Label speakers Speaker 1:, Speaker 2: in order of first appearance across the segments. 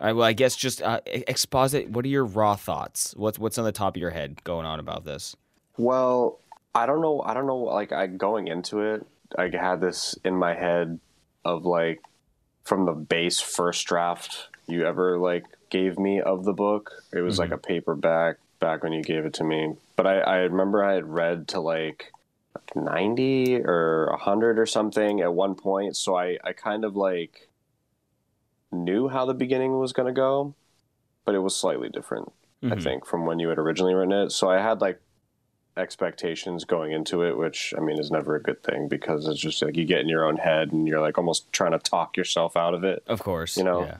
Speaker 1: All right, well, I guess just uh, exposit. What are your raw thoughts? What's what's on the top of your head going on about this?
Speaker 2: Well, I don't know. I don't know. Like I going into it, I had this in my head of like from the base first draft you ever like gave me of the book. It was like a paperback back when you gave it to me. But I, I remember I had read to like 90 or 100 or something at one point. So I, I kind of like knew how the beginning was going to go, but it was slightly different, I
Speaker 1: Mhm.
Speaker 2: think, from when you had originally written it. So I had like expectations going into it, which I mean is never a good thing because it's just like you get in your own head and you're like almost trying to talk yourself out of it.
Speaker 1: Of course,
Speaker 2: You know,
Speaker 1: Yeah.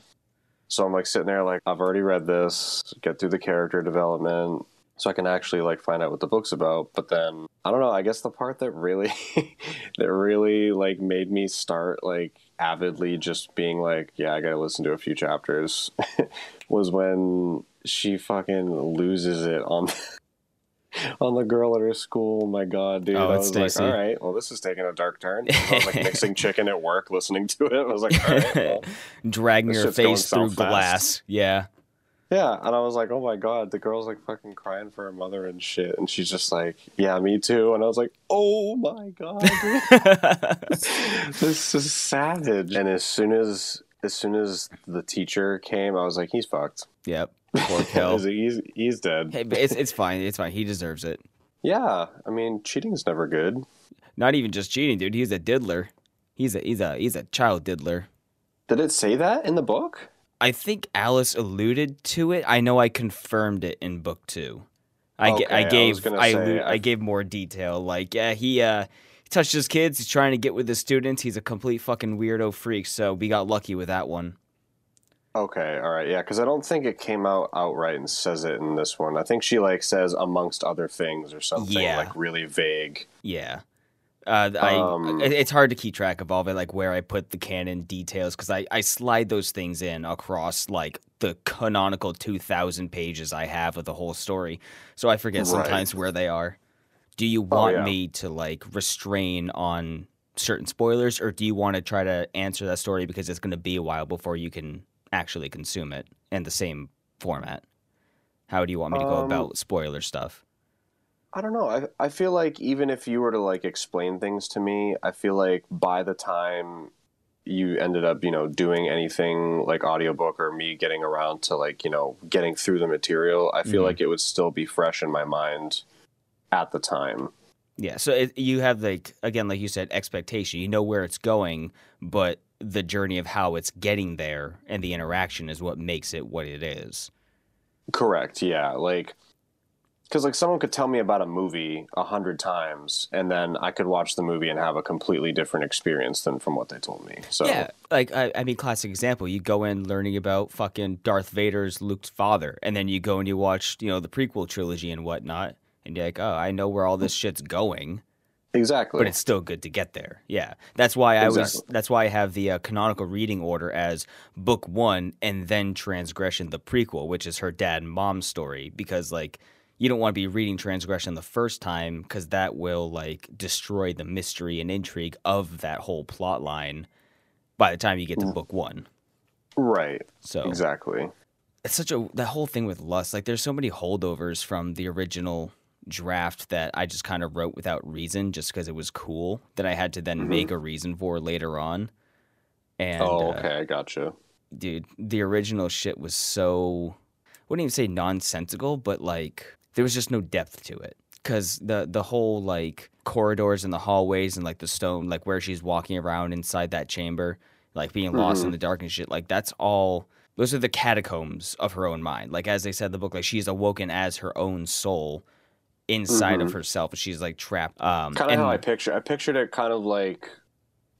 Speaker 2: So I'm like sitting there like I've already read this, get through the character development so I can actually like find out what the book's about. But then I don't know, I guess the part that really that really like made me start like avidly just being like, yeah, I got to listen to a few chapters was when she fucking loses it on on the girl at her school. My god, dude.
Speaker 1: Oh,
Speaker 2: I was like, all right, well this is taking a dark turn. I was like mixing chicken at work listening to it. I was like, all right, well
Speaker 1: Dragging her face through
Speaker 2: south fast.
Speaker 1: glass. Yeah.
Speaker 2: Yeah, and I was like, "Oh my god, the girl's like fucking crying for her mother and shit," and she's just like, "Yeah, me too." And I was like, "Oh my god, this is savage." And as soon as as soon as the teacher came, I was like, "He's fucked.
Speaker 1: yep. Poor Kel.
Speaker 2: He's, he's he's dead."
Speaker 1: hey, it's it's fine. It's fine. He deserves it.
Speaker 2: Yeah, I mean, cheating's never good.
Speaker 1: Not even just cheating, dude. He's a diddler. He's a he's a he's a child diddler.
Speaker 2: Did it say that in the book?
Speaker 1: I think Alice alluded to it. I know I confirmed it in book two. I,
Speaker 2: Okay,
Speaker 1: I
Speaker 2: I
Speaker 1: gave I,
Speaker 2: say,
Speaker 1: I
Speaker 2: I-
Speaker 1: gave more detail. Like yeah, he uh he touched his kids. He's trying to get with the students. He's a complete fucking weirdo freak. So we got lucky with that one.
Speaker 2: Okay, all right, yeah, because I don't think it came out outright and says it in this one. I think she like says amongst other things or something
Speaker 1: Yeah.
Speaker 2: like really vague.
Speaker 1: Yeah. Uh, I
Speaker 2: Um,
Speaker 1: it's hard to keep track of all of it, like where I put the canon details, because I, I slide those things in across like the canonical two thousand pages I have of the whole story, so I forget
Speaker 2: Right.
Speaker 1: sometimes where they are. Do you want
Speaker 2: yeah.
Speaker 1: me to like restrain on certain spoilers, or do you want to try to answer that story because it's going to be a while before you can actually consume it in the same format? How do you want me to go
Speaker 2: Um,
Speaker 1: about spoiler stuff?
Speaker 2: I don't know. I I feel like even if you were to like explain things to me, I feel like by the time you ended up, you know, doing anything like audiobook or me getting around to like, you know, getting through the material, I feel
Speaker 1: Mhm.
Speaker 2: like it would still be fresh in my mind at the time.
Speaker 1: Yeah, so it, you have like again, like you said, expectation. You know where it's going, but the journey of how it's getting there and the interaction is what makes it what it is.
Speaker 2: Correct. Yeah. Like, because like someone could tell me about a movie a hundred times, and then I could watch the movie and have a completely different experience than from what they told me. So
Speaker 1: Yeah, like I, I mean, classic example. You go in learning about fucking Darth Vader's Luke's father, and then you go and you watch, you know, the prequel trilogy and whatnot, and you're like, oh, I know where all this shit's going.
Speaker 2: exactly.
Speaker 1: but it's still good to get there. Yeah, that's why I was. That's why I have the uh, canonical reading order as book one and then transgression the prequel, which is her dad and mom's story, because like you don't want to be reading transgression the first time because that will like destroy the mystery and intrigue of that whole plot line by the time you get to book one.
Speaker 2: right.
Speaker 1: So
Speaker 2: Exactly.
Speaker 1: it's such a that whole thing with lust like there's so many holdovers from the original draft that i just kind of wrote without reason just because it was cool that i had to then make a reason for later on and
Speaker 2: Mm-hmm. oh,
Speaker 1: uh,
Speaker 2: okay. I gotcha.
Speaker 1: dude the original shit was so I wouldn't even say nonsensical but like there was just no depth to it because the the whole like corridors and the hallways and like the stone like where she's walking around inside that chamber like being lost
Speaker 2: Mm-hmm.
Speaker 1: in the dark and shit like that's all those are the catacombs of her own mind like as they said in the book like she's awoken as her own soul inside of herself she's like trapped um
Speaker 2: Kind of how I picture. I pictured it kind of like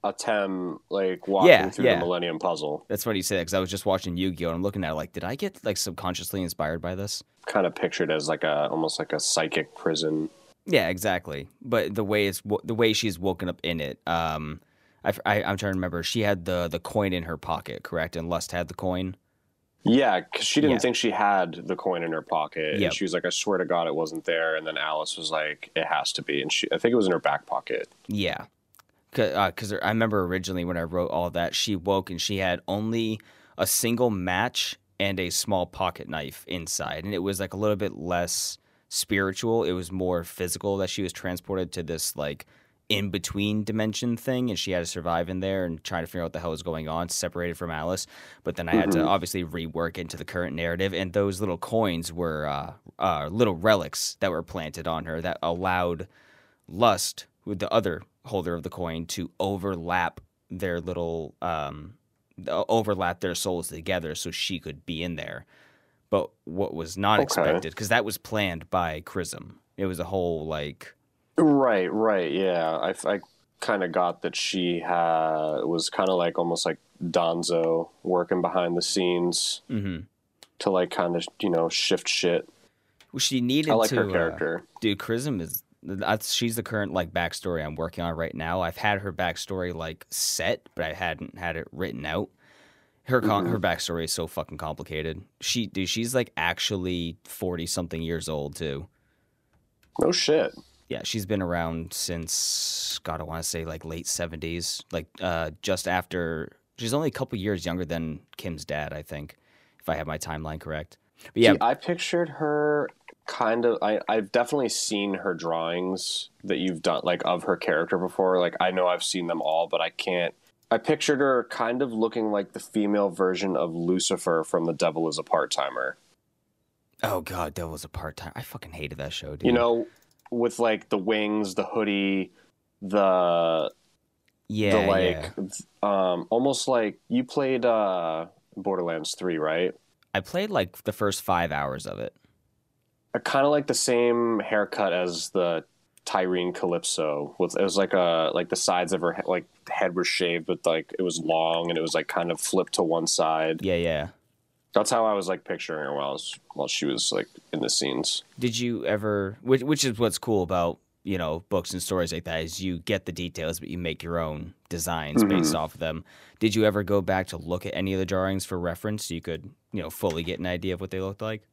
Speaker 2: Atem like walking
Speaker 1: Yeah,
Speaker 2: through
Speaker 1: yeah.
Speaker 2: the Millennium Puzzle.
Speaker 1: that's funny you say that because i was just watching yu-gi-oh and i'm looking at it like did i get like subconsciously inspired by this
Speaker 2: Kind of pictured as like a almost like a psychic prison.
Speaker 1: Yeah, exactly. But the way it's the way she's woken up in it, um, I, I am trying to remember. She had the the coin in her pocket, correct? And Lust had the coin.
Speaker 2: Yeah, because she didn't
Speaker 1: Yeah.
Speaker 2: think she had the coin in her pocket.
Speaker 1: Yep.
Speaker 2: And she was like, I swear to God it wasn't there. And then Alice was like, it has to be. And she, I think it was in her back pocket.
Speaker 1: Yeah, because I remember originally when I wrote all that, she woke and she had only a single match and a small pocket knife inside. And it was like a little bit less spiritual. It was more physical that she was transported to this like in between dimension thing and she had to survive in there and trying to figure out what the hell was going on, separated from Alice. But then I had to obviously rework into the current narrative. And those little coins were uh, uh, little relics that were planted on her that allowed Lust, the other holder of the coin, to overlap their little um, overlap their souls together so she could be in there. But what was not
Speaker 2: Okay.
Speaker 1: expected, because that was planned by Chrism. It was a whole like
Speaker 2: Right, right, yeah. I, I kind of got that she had was kind of like almost like Danzo working behind the scenes
Speaker 1: mhm.
Speaker 2: to like kind of you know shift shit.
Speaker 1: Well, she needed
Speaker 2: I like
Speaker 1: to.
Speaker 2: her
Speaker 1: uh,
Speaker 2: character.
Speaker 1: dude, Chrism is. That's, she's the current like backstory I'm working on right now. I've had her backstory like set, but I hadn't had it written out. Her con-
Speaker 2: Mm-hmm.
Speaker 1: her backstory is so fucking complicated. She dude, she's like actually forty something years old too.
Speaker 2: no shit.
Speaker 1: Yeah, she's been around since God, I want to say like late seventies, like uh, just after. She's only a couple years younger than Kim's dad, I think, if I have my timeline correct. But yeah,
Speaker 2: See, I pictured her kind of. I I've definitely seen her drawings that you've done like of her character before. Like I know I've seen them all, but I can't. I pictured her kind of looking like the female version of Lucifer from The Devil Is a Part Timer.
Speaker 1: oh god, Devil Is a part Timer. I fucking hated that show, dude.
Speaker 2: You know, with like the wings, the hoodie, the
Speaker 1: yeah,
Speaker 2: the like
Speaker 1: yeah.
Speaker 2: um almost like you played uh Borderlands 3, right?
Speaker 1: I played like the first five hours of it.
Speaker 2: I kind of like the same haircut as the Tyreen Calypso. With it was like a like the sides of her he- like head were shaved, but like it was long and it was like kind of flipped to one side.
Speaker 1: Yeah, yeah.
Speaker 2: That's how I was like picturing her while I was while she was like in the scenes.
Speaker 1: Did you ever? Which, which is what's cool about you know books and stories like that is you get the details, but you make your own designs based off of them. Did you ever go back to look at any of the drawings for reference so you could you know fully get an idea of what they looked like?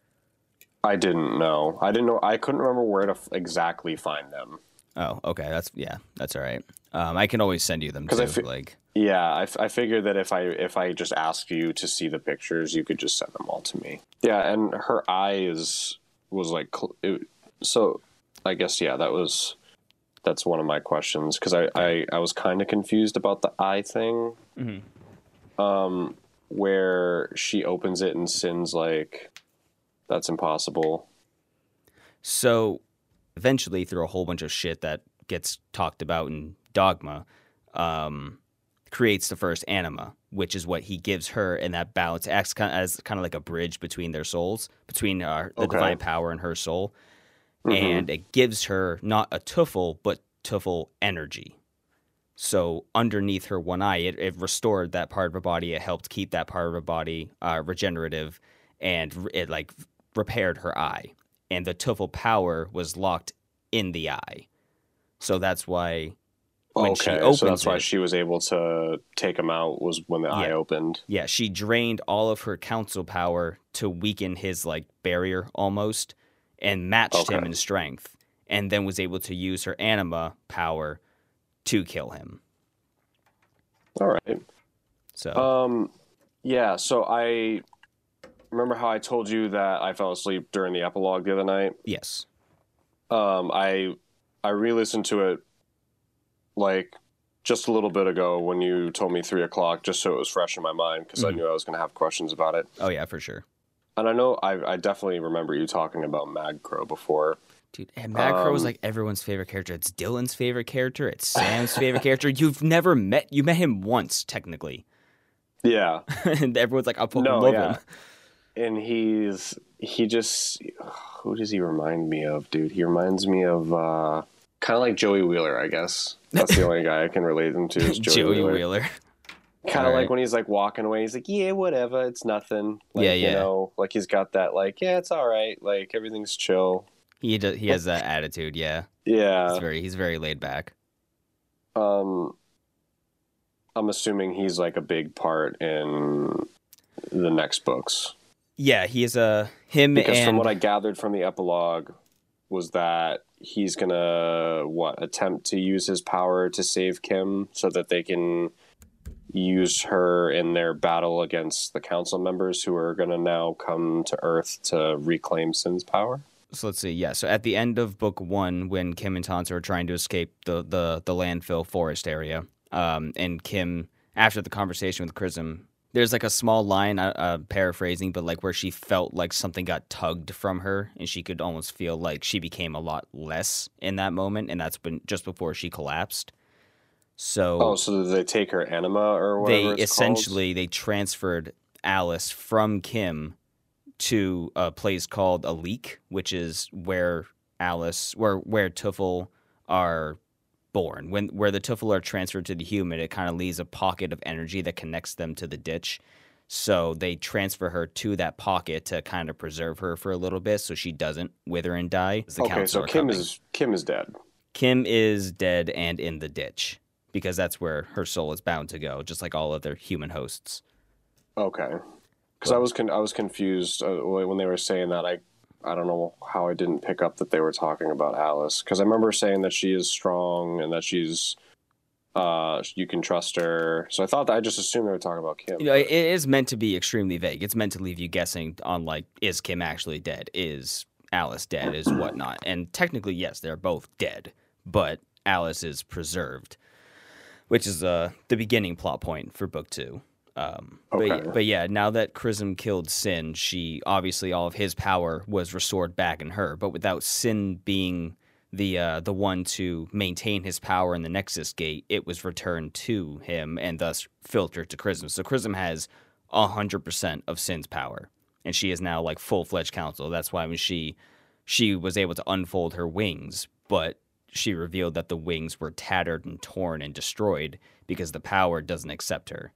Speaker 2: I didn't know. I didn't know. I couldn't remember where to f- exactly find them.
Speaker 1: Oh, okay. That's yeah. That's all right. Um, I can always send you them too.
Speaker 2: I fi-
Speaker 1: like
Speaker 2: Yeah, I, f- I figured that if I if I just asked you to see the pictures, you could just send them all to me. Yeah, and her eyes was like cl- it, so. I guess yeah, that was that's one of my questions because I, I I was kind of confused about the eye thing.
Speaker 1: Mhm.
Speaker 2: Um, where she opens it and sins like that's impossible.
Speaker 1: So eventually, through a whole bunch of shit that gets talked about in Dogma, um, creates the first anima, which is what he gives her, and that balance acts kind as kind of like a bridge between their souls, between uh, the
Speaker 2: Okay.
Speaker 1: divine power and her soul,
Speaker 2: Mhm.
Speaker 1: and it gives her not a tuffle but tuffle energy. So underneath her one eye, it, it restored that part of her body. It helped keep that part of her body uh, regenerative, and it like repaired her eye. And the tuffle power was locked in the eye, so that's why when she
Speaker 2: okay,
Speaker 1: opens
Speaker 2: so that's why
Speaker 1: it-
Speaker 2: she was able to take him out was when the eye opened.
Speaker 1: Yeah, she drained all of her council power to weaken his like barrier almost and matched him in strength and then was able to use her anima power to kill him.
Speaker 2: All right.
Speaker 1: So
Speaker 2: Um, yeah. So I remember how I told you that I fell asleep during the epilogue the other night.
Speaker 1: yes.
Speaker 2: Um, I I re-listened to it like just a little bit ago when you told me three o'clock, just so it was fresh in my mind because I
Speaker 1: Mhm.
Speaker 2: knew I was going to have questions about it.
Speaker 1: Oh yeah, for sure.
Speaker 2: And I know I, I definitely remember you talking about Magcrow before.
Speaker 1: Dude, and Magcrow
Speaker 2: Um,
Speaker 1: like everyone's favorite character. It's Dylan's favorite character. It's Sam's favorite character. You've never met you met him once technically,
Speaker 2: Yeah,
Speaker 1: and everyone's like, "I fucking
Speaker 2: No,
Speaker 1: love
Speaker 2: yeah.
Speaker 1: him."
Speaker 2: and he's he just who does he remind me of, dude? He reminds me of uh, kind of like Joey Wheeler, I guess. That's the only guy I can relate him to. Is Joey,
Speaker 1: Joey
Speaker 2: Wheeler.
Speaker 1: Wheeler.
Speaker 2: Kind of
Speaker 1: Alright.
Speaker 2: like when he's like walking away, he's like, "Yeah, whatever, it's nothing." Like,
Speaker 1: Yeah,
Speaker 2: You
Speaker 1: yeah.
Speaker 2: know, like he's got that, like, "Yeah, it's all right, like everything's chill."
Speaker 1: He does, he has that attitude. Yeah,
Speaker 2: Yeah.
Speaker 1: he's very he's very laid back.
Speaker 2: Um, I'm assuming he's like a big part in the next books
Speaker 1: Yeah, he is a him
Speaker 2: because
Speaker 1: and
Speaker 2: from what I gathered from the epilogue was that he's gonna what attempt to use his power to save Kim so that they can use her in their battle against the council members who are going to now come to Earth to reclaim Sin's power.
Speaker 1: So let's see. Yeah. So at the end of book one, when Kim and Tansa are trying to escape the the, the landfill forest area, um, and Kim, after the conversation with Chrism, there's like a small line, uh, uh, paraphrasing, but like where she felt like something got tugged from her, and she could almost feel like she became a lot less in that moment, and that's been just before she collapsed. So
Speaker 2: oh, so did they take her anima or whatever?
Speaker 1: They essentially
Speaker 2: called?
Speaker 1: they transferred Alice from Kim to a place called a leak, which is where Alice, where where Tuffle are born. When where the Tuffle are transferred to the human, it kind of leaves a pocket of energy that connects them to the ditch. So they transfer her to that pocket to kind of preserve her for a little bit, so she doesn't wither and die.
Speaker 2: okay, so Kim coming. is Kim is dead.
Speaker 1: Kim is dead and in the ditch because that's where her soul is bound to go, just like all other human hosts.
Speaker 2: Okay, because I was con- I was confused uh, when they were saying that. I I don't know how I didn't pick up that they were talking about Alice because I remember saying that she is strong and that she's uh, you can trust her. So I thought that I just assumed they were talking about Kim.
Speaker 1: You know, it is meant to be extremely vague. It's meant to leave you guessing on like, is Kim actually dead? Is Alice dead? Is whatnot? And technically, yes, they're both dead, but Alice is preserved which is uh, the beginning plot point for book two. Um, okay. but, but yeah, now that Chrism killed Sin, she obviously all of his power was restored back in her. But without Sin being the uh, the one to maintain his power in the Nexus Gate, it was returned to him and thus filtered to Chrism. So Chrism has hundred percent of Sin's power, and she is now like full fledged council. That's why when she she was able to unfold her wings, but she revealed that the wings were tattered and torn and destroyed because the power doesn't accept her.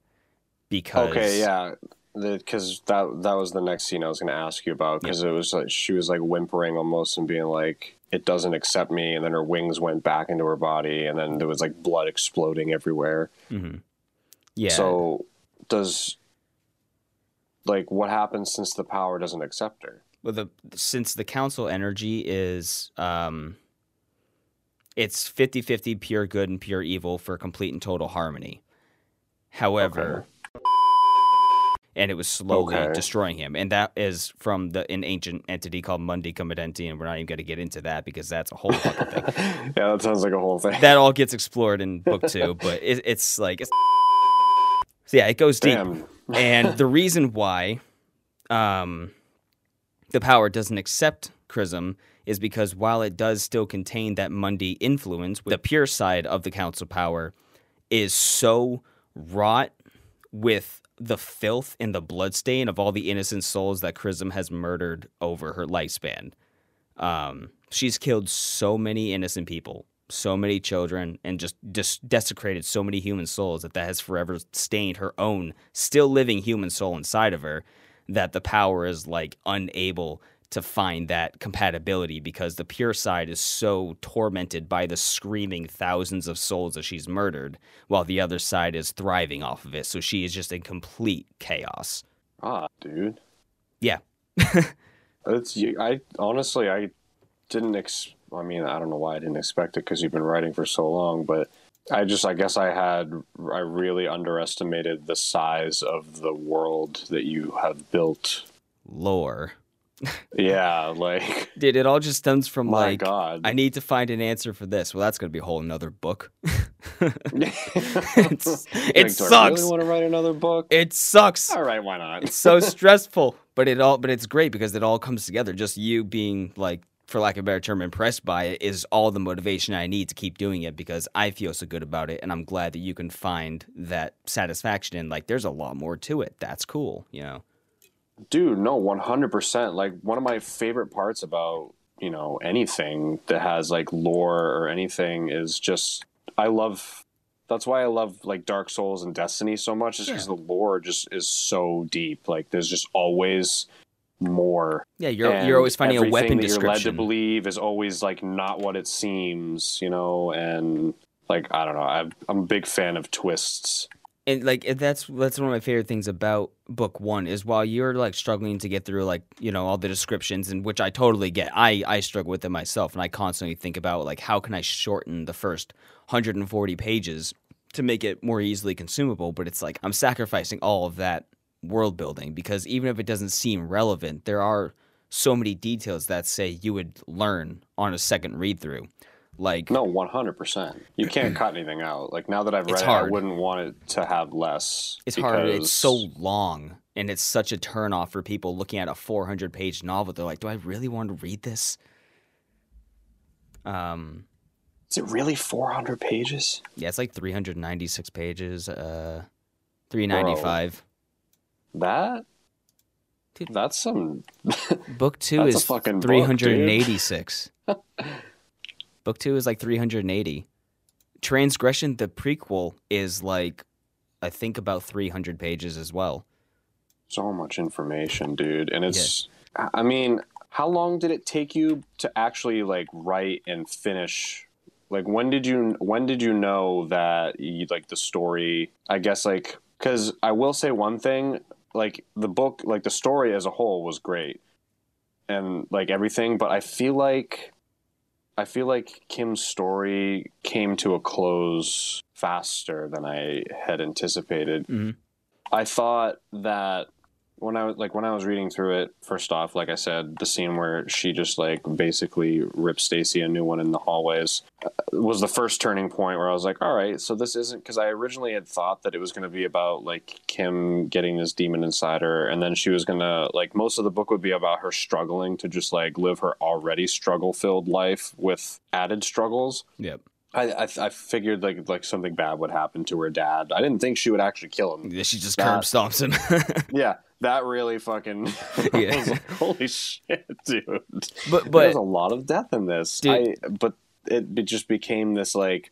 Speaker 1: Because
Speaker 2: okay, yeah, because that that was the next scene I was going to ask you about because it was like she was like whimpering almost and being like it doesn't accept me, and then her wings went back into her body, and then there was like blood exploding everywhere.
Speaker 1: Mm-hmm. Yeah.
Speaker 2: So does like what happens since the power doesn't accept her?
Speaker 1: Well, the since the council energy is um it's 50-50 pure good and pure evil for complete and total harmony. However, okay. and it was slowly okay. destroying him, and that is from the an ancient entity called Mundi Commodenti, and we're not even going to get into that because that's a whole fucking thing.
Speaker 2: yeah, that sounds like a whole thing.
Speaker 1: That all gets explored in book two, but it, it's like it's, so yeah, it goes deep, and the reason why, um, the power doesn't accept Chrism is because while it does still contain that Mundi influence, the pure side of the council power is so wrought with the filth and the bloodstain of all the innocent souls that Chrism has murdered over her lifespan. Um, she's killed so many innocent people, so many children, and just, just desecrated so many human souls that that has forever stained her own still living human soul inside of her. That the power is like unable to find that compatibility because the pure side is so tormented by the screaming thousands of souls that she's murdered, while the other side is thriving off of it. So she is just in complete chaos.
Speaker 2: Ah, dude.
Speaker 1: Yeah.
Speaker 2: it's I honestly I didn't ex. I mean I don't know why I didn't expect it because you've been writing for so long, but I just I guess I had I really underestimated the size of the world that you have built.
Speaker 1: Lore
Speaker 2: yeah, like
Speaker 1: dude, it all just stems from
Speaker 2: my
Speaker 1: like
Speaker 2: God.
Speaker 1: I need to find an answer for this. Well, that's gonna be a whole another book. it's, it sucks.
Speaker 2: really want to write another book?
Speaker 1: It sucks.
Speaker 2: All right, why not?
Speaker 1: it's so stressful, but it all but it's great because it all comes together. Just you being like, for lack of a better term, impressed by it is all the motivation I need to keep doing it because I feel so good about it, and I'm glad that you can find that satisfaction in like. There's a lot more to it. That's cool, you know.
Speaker 2: Dude, no, 100%. Like, one of my favorite parts about, you know, anything that has like lore or anything is just, I love, that's why I love like Dark Souls and Destiny so much, is because yeah. the lore just is so deep. Like, there's just always more.
Speaker 1: Yeah, you're, and you're always finding a weapon that
Speaker 2: description. You're led to believe is always like not what it seems, you know, and like, I don't know. i I'm a big fan of twists
Speaker 1: and like that's that's one of my favorite things about book one is while you're like struggling to get through like you know all the descriptions and which i totally get i i struggle with it myself and i constantly think about like how can i shorten the first 140 pages to make it more easily consumable, but it's like I'm sacrificing all of that world building because even if it doesn't seem relevant, there are so many details that say you would learn on a second read through. Like
Speaker 2: No, one hundred percent. You can't cut anything out. Like now that I've read it, I wouldn't want it to have less.
Speaker 1: it's hard. It's so long and it's such a turnoff for people looking at a 400 page novel. They're like, "Do I really want to read this?" Um,
Speaker 2: Is it really four hundred pages?
Speaker 1: yeah, it's like 396 pages. Uh, 395.
Speaker 2: That.
Speaker 1: Dude.
Speaker 2: That's some.
Speaker 1: Book two is
Speaker 2: fucking book, dude.
Speaker 1: 386. book two is like 380. Transgression, the prequel, is like, I think about 300 pages as well.
Speaker 2: so much information, dude. And it's. I mean, how long did it take you to actually like write and finish? Like, when did you when did you know that you, like the story? I guess like because I will say one thing. Like the book, like the story as a whole was great, and like everything. But I feel like I feel like Kim's story came to a close faster than I had anticipated.
Speaker 1: Mhm.
Speaker 2: I thought that when I was like when I was reading through it, first off, like I said, the scene where she just like basically ripped Stacy a new one in the hallways uh, was the first turning point where I was like, all right, so this isn't because I originally had thought that it was going to be about like Kim getting this demon inside her, and then she was going to like most of the book would be about her struggling to just like live her already struggle filled life with added struggles.
Speaker 1: Yep.
Speaker 2: I, I I figured like like something bad would happen to her dad. I didn't think she would actually kill him.
Speaker 1: She just
Speaker 2: That-
Speaker 1: curb stomps him.
Speaker 2: Yeah, that really fucking.
Speaker 1: Yeah.
Speaker 2: Was like, Holy shit, dude!
Speaker 1: but
Speaker 2: There's a lot of death in this.
Speaker 1: Dude.
Speaker 2: I but it, it just became this like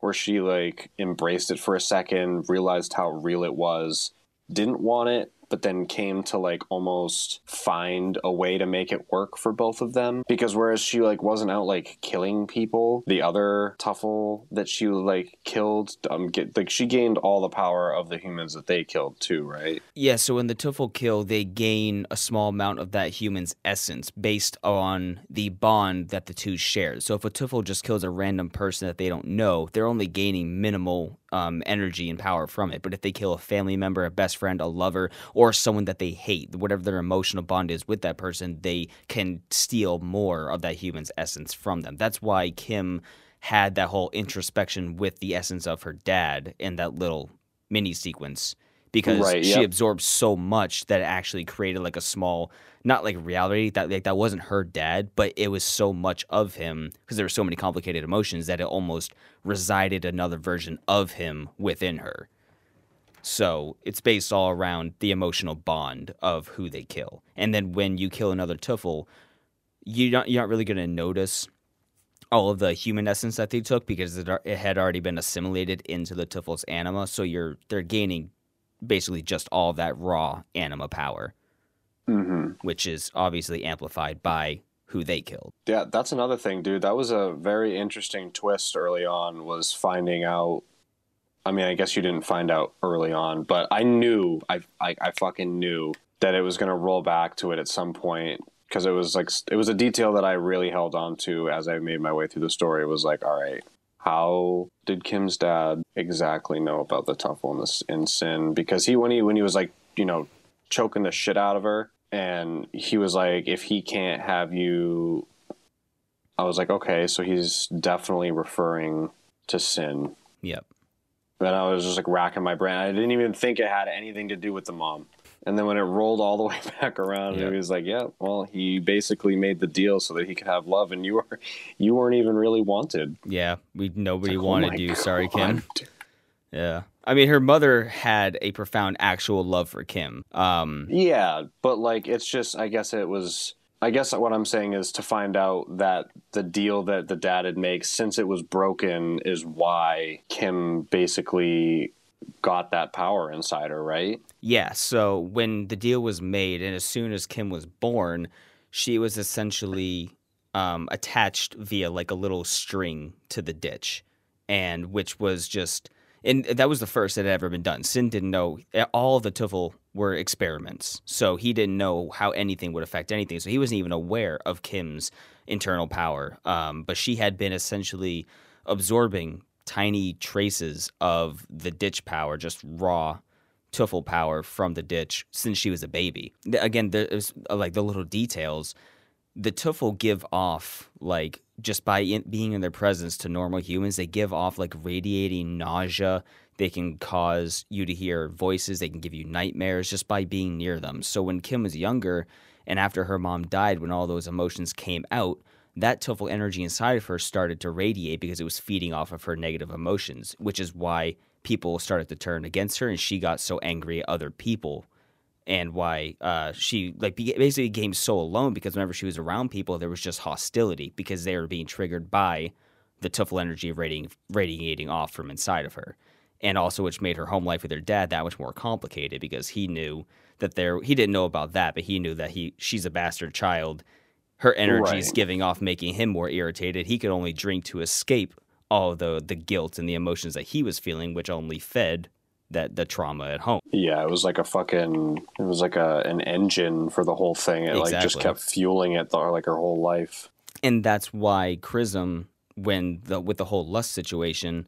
Speaker 2: where she like embraced it for a second, realized how real it was, didn't want it, but then came to like almost find a way to make it work for both of them. Because whereas she like wasn't out like killing people, the other Tuffle that she like killed, um, get like she gained all the power of the humans that they killed too, right?
Speaker 1: Yeah, so when the Tuffle kill, they gain a small amount of that human's essence based on the bond that the two share. So if a Tuffle just kills a random person that they don't know, they're only gaining minimal um, energy and power from it. But if they kill a family member, a best friend, a lover, or someone that they hate, whatever their emotional bond is with that person, they can steal more of that human's essence from them. That's why Kim had that whole introspection with the essence of her dad in that little mini sequence because
Speaker 2: Right,
Speaker 1: she
Speaker 2: yep.
Speaker 1: absorbed so much that it actually created like a small not like reality that like that wasn't her dad but it was so much of him because there were so many complicated emotions that it almost resided another version of him within her so it's based all around the emotional bond of who they kill and then when you kill another tuffle you don't you're not really going to notice all of the human essence that they took because it, it had already been assimilated into the tuffle's anima so you're they're gaining basically just all that raw anima power
Speaker 2: Mm-hmm.
Speaker 1: which is obviously amplified by who they killed.
Speaker 2: Yeah, that's another thing, dude. That was a very interesting twist early on. Was finding out. I mean, I guess you didn't find out early on, but I knew. I I, I fucking knew that it was going to roll back to it at some point because it was like it was a detail that I really held on to as I made my way through the story. It was like, all right, how did Kim's dad exactly know about the Tuffle in Sin? Because he when he when he was like you know choking the shit out of her, and he was like, if he can't have you I was like, okay, so he's definitely referring to sin.
Speaker 1: Yep.
Speaker 2: Then I was just like racking my brain. I didn't even think it had anything to do with the mom. And then when it rolled all the way back around,
Speaker 1: Yeah.
Speaker 2: he was like, "Yeah, well, he basically made the deal so that he could have love, and you were, you weren't even really wanted."
Speaker 1: Yeah, we nobody
Speaker 2: Like, oh
Speaker 1: wanted
Speaker 2: my
Speaker 1: you. Sorry, Kim. Yeah. I mean, her mother had a profound actual love for Kim. Um,
Speaker 2: Yeah, but like it's just I guess it was I guess what I'm saying is to find out that the deal that the dad had made since it was broken is why Kim basically got that power inside her, right?
Speaker 1: yeah. So when the deal was made, and as soon as Kim was born, she was essentially um, attached via like a little string to the ditch, and which was just. And that was the first that had ever been done. Sin didn't know all the Tuffle were experiments, so he didn't know how anything would affect anything. So he wasn't even aware of Kim's internal power. Um, but she had been essentially absorbing tiny traces of the ditch power, just raw Tuffle power from the ditch since she was a baby. Again, there's uh, like the little details. The Tuffle give off like just by in, being in their presence to normal humans, they give off like radiating nausea. They can cause you to hear voices. They can give you nightmares just by being near them. So when Kim was younger, and after her mom died, when all those emotions came out, that Tuffle energy inside of her started to radiate because it was feeding off of her negative emotions, which is why people started to turn against her and she got so angry at other people and why uh, she like basically became so alone because whenever she was around people there was just hostility because they were being triggered by the Tuffle energy radiating, radiating off from inside of her and also which made her home life with her dad that much more complicated because he knew that there he didn't know about that but he knew that he she's a bastard child her energy is right. giving off making him more irritated he could only drink to escape all the the guilt and the emotions that he was feeling, which only fed that the trauma at home.
Speaker 2: Yeah, it was like a fucking it was like a an engine for the whole thing. It exactly. like just kept fueling it the, like her whole life.
Speaker 1: And that's why Chrism when the with the whole lust situation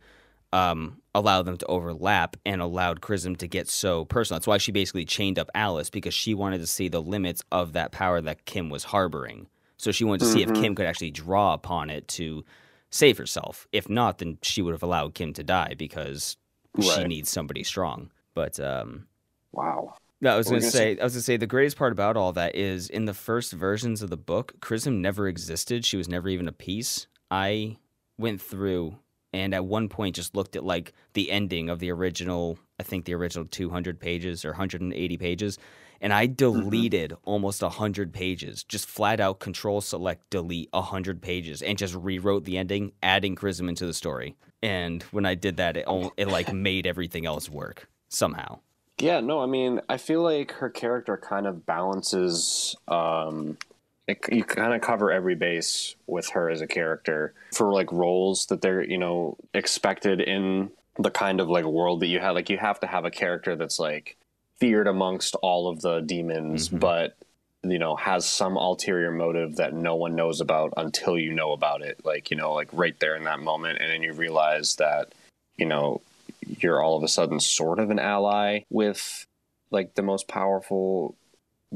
Speaker 1: um, allowed them to overlap and allowed Chrism to get so personal. That's why she basically chained up Alice because she wanted to see the limits of that power that Kim was harboring. So she wanted to mm-hmm. see if mm-hmm. Kim could actually draw upon it to save herself. If not, then she would have allowed Kim to die because right. she needs somebody strong. But um,
Speaker 2: wow.
Speaker 1: No, I was going to say, I was going to say, the greatest part about all that is in the first versions of the book, Chrism never existed. She was never even a piece. I went through and at one point just looked at like the ending of the original, I think the original 200 pages or 180 pages, and I mm-hmm. deleted mm-hmm. almost 100 pages, just flat out control select delete 100 pages and just rewrote the ending, adding Chrism into the story. And when I did that, it, it like made everything else work somehow.
Speaker 2: Yeah, no, I mean, I feel like her character kind of balances. Um, it, you kind of cover every base with her as a character for like roles that they're you know expected in the kind of like world that you have. Like you have to have a character that's like feared amongst all of the demons, mm-hmm. but you know has some ulterior motive that no one knows about until you know about it like you know like right there in that moment and then you realize that you know you're all of a sudden sort of an ally with like the most powerful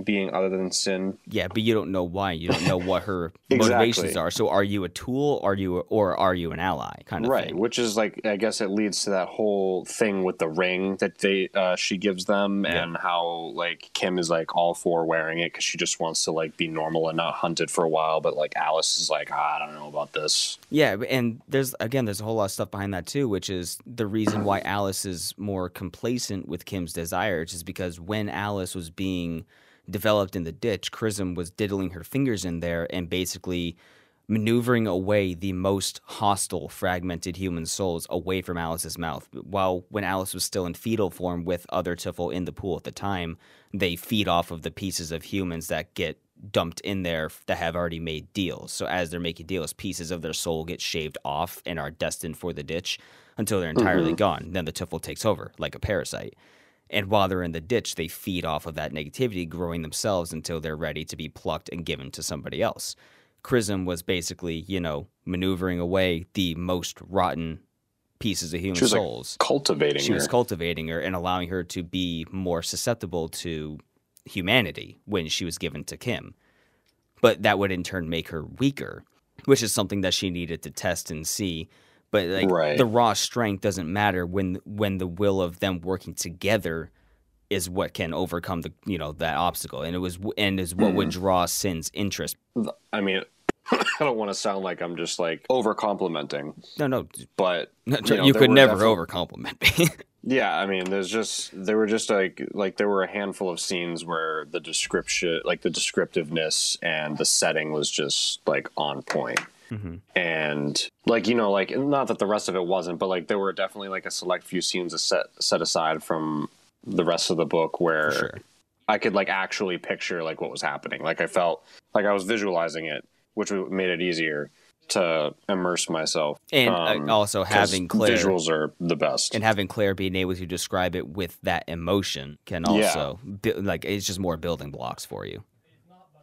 Speaker 2: being other than sin.
Speaker 1: Yeah, but you don't know why. You don't know what her exactly. motivations are. So are you a tool? Are you or are you an ally? Kind of
Speaker 2: right.
Speaker 1: Thing.
Speaker 2: Which is like I guess it leads to that whole thing with the ring that they uh, she gives them, yeah. and how like Kim is like all for wearing it because she just wants to like be normal and not hunted for a while. But like Alice is like ah, I don't know about this.
Speaker 1: Yeah, and there's again there's a whole lot of stuff behind that too, which is the reason why Alice is more complacent with Kim's desires is because when Alice was being developed in the ditch, Chrism was diddling her fingers in there and basically maneuvering away the most hostile, fragmented human souls away from Alice's mouth. While when Alice was still in fetal form with other Tuffle in the pool at the time, they feed off of the pieces of humans that get dumped in there that have already made deals. So as they're making deals, pieces of their soul get shaved off and are destined for the ditch until they're entirely mm-hmm. gone. Then the Tuffle takes over like a parasite. And while they're in the ditch, they feed off of that negativity, growing themselves until they're ready to be plucked and given to somebody else. Chrism was basically, you know, maneuvering away the most rotten pieces of human she was souls.
Speaker 2: Like cultivating
Speaker 1: she
Speaker 2: her.
Speaker 1: was cultivating her and allowing her to be more susceptible to humanity when she was given to Kim. But that would in turn make her weaker, which is something that she needed to test and see but like right. the raw strength doesn't matter when when the will of them working together is what can overcome the you know that obstacle. And it was and is what mm. would draw sin's interest.
Speaker 2: I mean i don't want to sound like i'm just like over complimenting
Speaker 1: no no.
Speaker 2: But
Speaker 1: you, know, you could never over compliment me.
Speaker 2: Yeah i mean there's just there were just like like there were a handful of scenes where the description like the descriptiveness and the setting was just like on point Mm-hmm. And like you know, like not that the rest of it wasn't, but like there were definitely like a select few scenes set set aside from the rest of the book where sure. I could like actually picture like what was happening. Like I felt like I was visualizing it, which made it easier to immerse myself.
Speaker 1: And uh, um, also having Claire
Speaker 2: visuals are the best.
Speaker 1: And having Claire being able to describe it with that emotion can also yeah. like it's just more building blocks for you.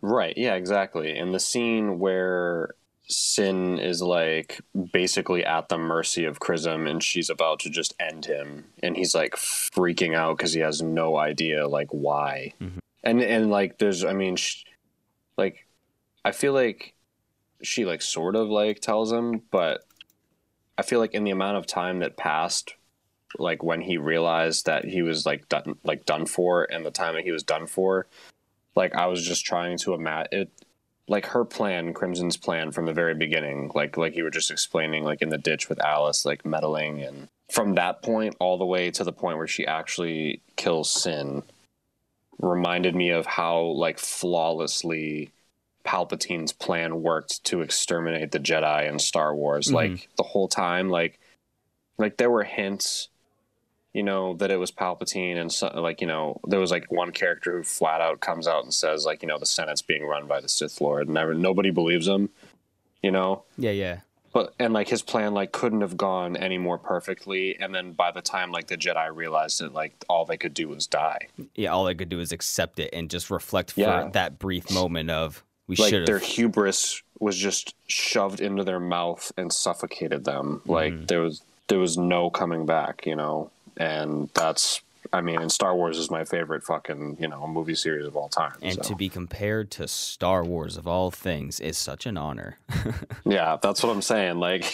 Speaker 2: Right. Yeah. Exactly. And the scene where Sin is like basically at the mercy of Chrism and she's about to just end him and he's like freaking out cuz he has no idea like why.
Speaker 1: Mhm.
Speaker 2: And and like there's I mean sh- like I feel like she like sort of like tells him but I feel like in the amount of time that passed like when he realized that he was like done like done for and the time that he was done for like I was just trying to imagine it like her plan, Crimson's plan from the very beginning, like like you were just explaining, like in the ditch with Alice, like meddling, and from that point all the way to the point where she actually kills Sin, reminded me of how like flawlessly Palpatine's plan worked to exterminate the Jedi in Star Wars.
Speaker 1: Mhm.
Speaker 2: Like the whole time, like like there were hints you know that it was palpatine and so, like you know there was like one character who flat out comes out and says like you know the senate's being run by the sith lord and never, nobody believes him you know
Speaker 1: Yeah, yeah.
Speaker 2: but and like his plan like couldn't have gone any more perfectly and then by the time like the jedi realized it like all they could do was die
Speaker 1: Yeah, all they could do is accept it and just reflect for
Speaker 2: Yeah.
Speaker 1: that brief moment of we should
Speaker 2: like
Speaker 1: should
Speaker 2: their hubris was just shoved into their mouth and suffocated them like
Speaker 1: Mhm.
Speaker 2: there was there was no coming back you know and that's i mean and star wars is my favorite fucking you know movie series of all time
Speaker 1: And
Speaker 2: so.
Speaker 1: to be compared to Star Wars of all things is such an honor.
Speaker 2: yeah that's what i'm saying like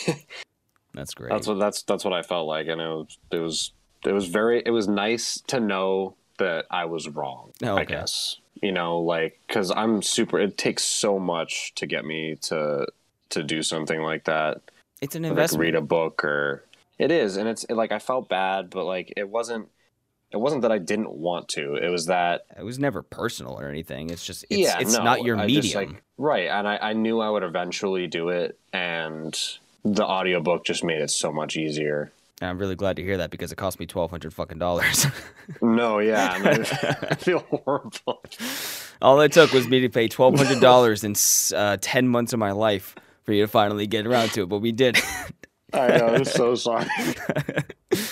Speaker 1: That's great.
Speaker 2: that's what that's that's what i felt like and it was it was it was very it was nice to know that i was wrong
Speaker 1: Oh,
Speaker 2: i guess you know like because i'm super it takes so much to get me to to do something like that
Speaker 1: it's an
Speaker 2: like
Speaker 1: investment.
Speaker 2: read a book or it is and it's like i felt bad but like it wasn't it wasn't that i didn't want to it was that
Speaker 1: It was never personal or anything. It's just it's,
Speaker 2: yeah
Speaker 1: it's
Speaker 2: no,
Speaker 1: not your
Speaker 2: I
Speaker 1: medium.
Speaker 2: just, like, right and I, I knew i would eventually do it and the audiobook just made it so much easier
Speaker 1: And I'm really glad to hear that because it cost me twelve hundred fucking dollars.
Speaker 2: no yeah I, I feel horrible
Speaker 1: All it took was me to pay twelve hundred dollars in uh, ten months of my life for you to finally get around to it, but we did.
Speaker 2: i know i'm so sorry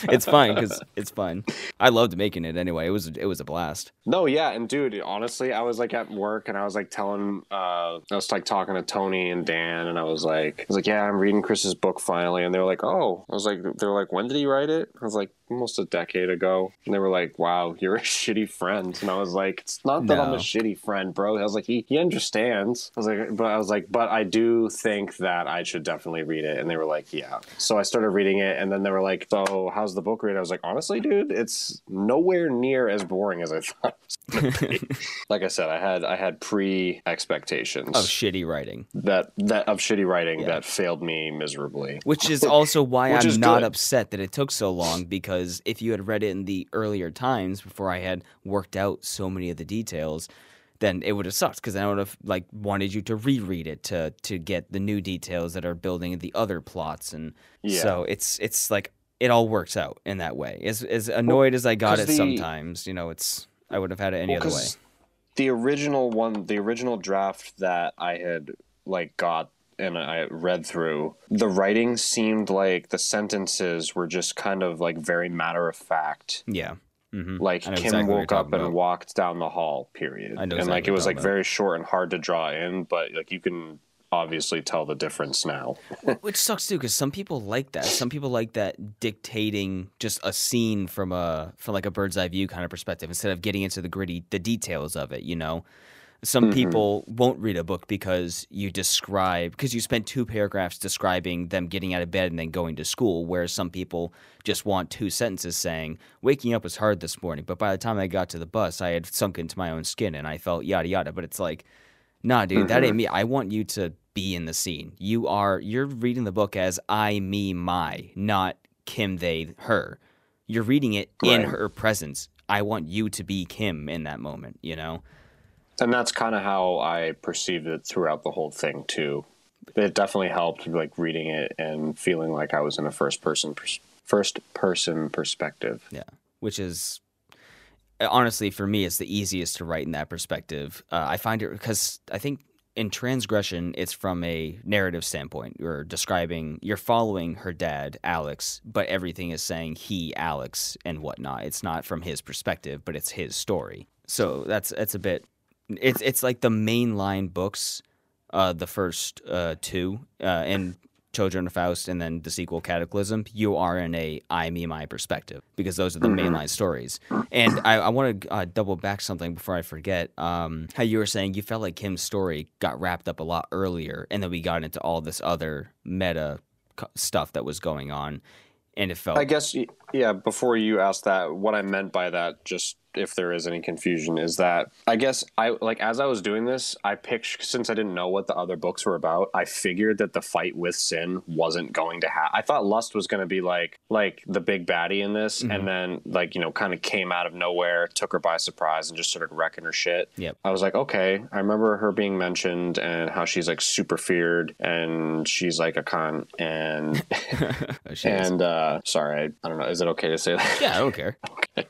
Speaker 1: it's fine because it's fun. I loved making it anyway. It was it was a blast.
Speaker 2: No, yeah, and dude, honestly, I was like at work and I was like telling, uh, I was like talking to Tony and Dan, and I was like, I was like, yeah, I'm reading Chris's book finally, and they were like, oh, I was like, they were like, when did he write it? I was like, almost a decade ago, and they were like, wow, you're a shitty friend, and I was like, it's not that I'm a shitty friend, bro. I was like, he he understands. I was like, but I was like, but I do think that I should definitely read it, and they were like, yeah. So I started reading it, and then they were like, so how's the book read? I was like, honestly, dude, it's nowhere near as boring as I thought. like I said, I had I had pre expectations
Speaker 1: Of shitty writing,
Speaker 2: that that of shitty writing
Speaker 1: Yeah.
Speaker 2: that failed me miserably.
Speaker 1: which is also why I'm not
Speaker 2: good.
Speaker 1: upset that it took so long. Because if you had read it in the earlier times before I had worked out so many of the details, then it would have sucked. Because I would have like wanted you to reread it to to get the new details that are building the other plots, and
Speaker 2: Yeah.
Speaker 1: so it's it's like it all works out in that way. As as annoyed as I got it
Speaker 2: the-
Speaker 1: sometimes, you know, it's I would have had it any
Speaker 2: Well,
Speaker 1: other way.
Speaker 2: The original one, the original draft that I had like got and I read through, the writing seemed like the sentences were just kind of like very matter of fact.
Speaker 1: Yeah. hmm
Speaker 2: Like Kim
Speaker 1: exactly
Speaker 2: woke up and
Speaker 1: about.
Speaker 2: walked down the hall. Period. And like it was like
Speaker 1: talking
Speaker 2: very short and hard to draw in, but like you can obviously tell the difference now.
Speaker 1: Which sucks too, because some people like that. Some people like that dictating just a scene from a from like a bird's eye view kind of perspective instead of getting into the gritty the details of it. You know, some
Speaker 2: Mhm.
Speaker 1: people won't read a book because you describe because you spend two paragraphs describing them getting out of bed and then going to school, whereas some people just want two sentences saying waking up was hard this morning, but by the time I got to the bus, I had sunk into my own skin and I felt yada yada. But it's like, nah, dude, that
Speaker 2: Mhm.
Speaker 1: ain't me. I want you to be in the scene. You are you're reading the book as I, me, my, not Kim, they, her. You're reading it in her presence. I want you to be Kim in that moment, you know?
Speaker 2: and that's kind of how I perceived it throughout the whole thing too. It definitely helped, like reading it and feeling like I was in a first person pers- first person perspective.
Speaker 1: Yeah, which is honestly for me it's the easiest to write in that perspective. Uh, i find it because i think in transgression it's from a narrative standpoint. You're describing you're following her dad alex but everything is saying he alex and whatnot. It's not from his perspective but it's his story. So that's that's a bit it's it's like the mainline books uh, the first uh, two, uh, and Children of Faust, and then the sequel Cataclysm, you are in a I me my perspective because those are the mainline stories. And I, I want to uh, double back something before I forget. Um, how you were saying you felt like Kim's story got wrapped up a lot earlier, and then we got into all this other meta stuff that was going on, and it felt
Speaker 2: I guess yeah. Before you asked that, what I meant by that, just if there is any confusion, is that I guess I like as I was doing this, I pictured since I didn't know what the other books were about, I figured that the fight with Sin wasn't going to happen. I thought Lust was going to be like like the big baddie in this, and then like you know kind of came out of nowhere, took her by surprise, and just started wrecking her shit.
Speaker 1: Yep.
Speaker 2: I was like, okay, I remember her being mentioned and how she's like super feared and she's like a con and and uh sorry, I, I don't know, is it okay to say that?
Speaker 1: yeah, I don't care.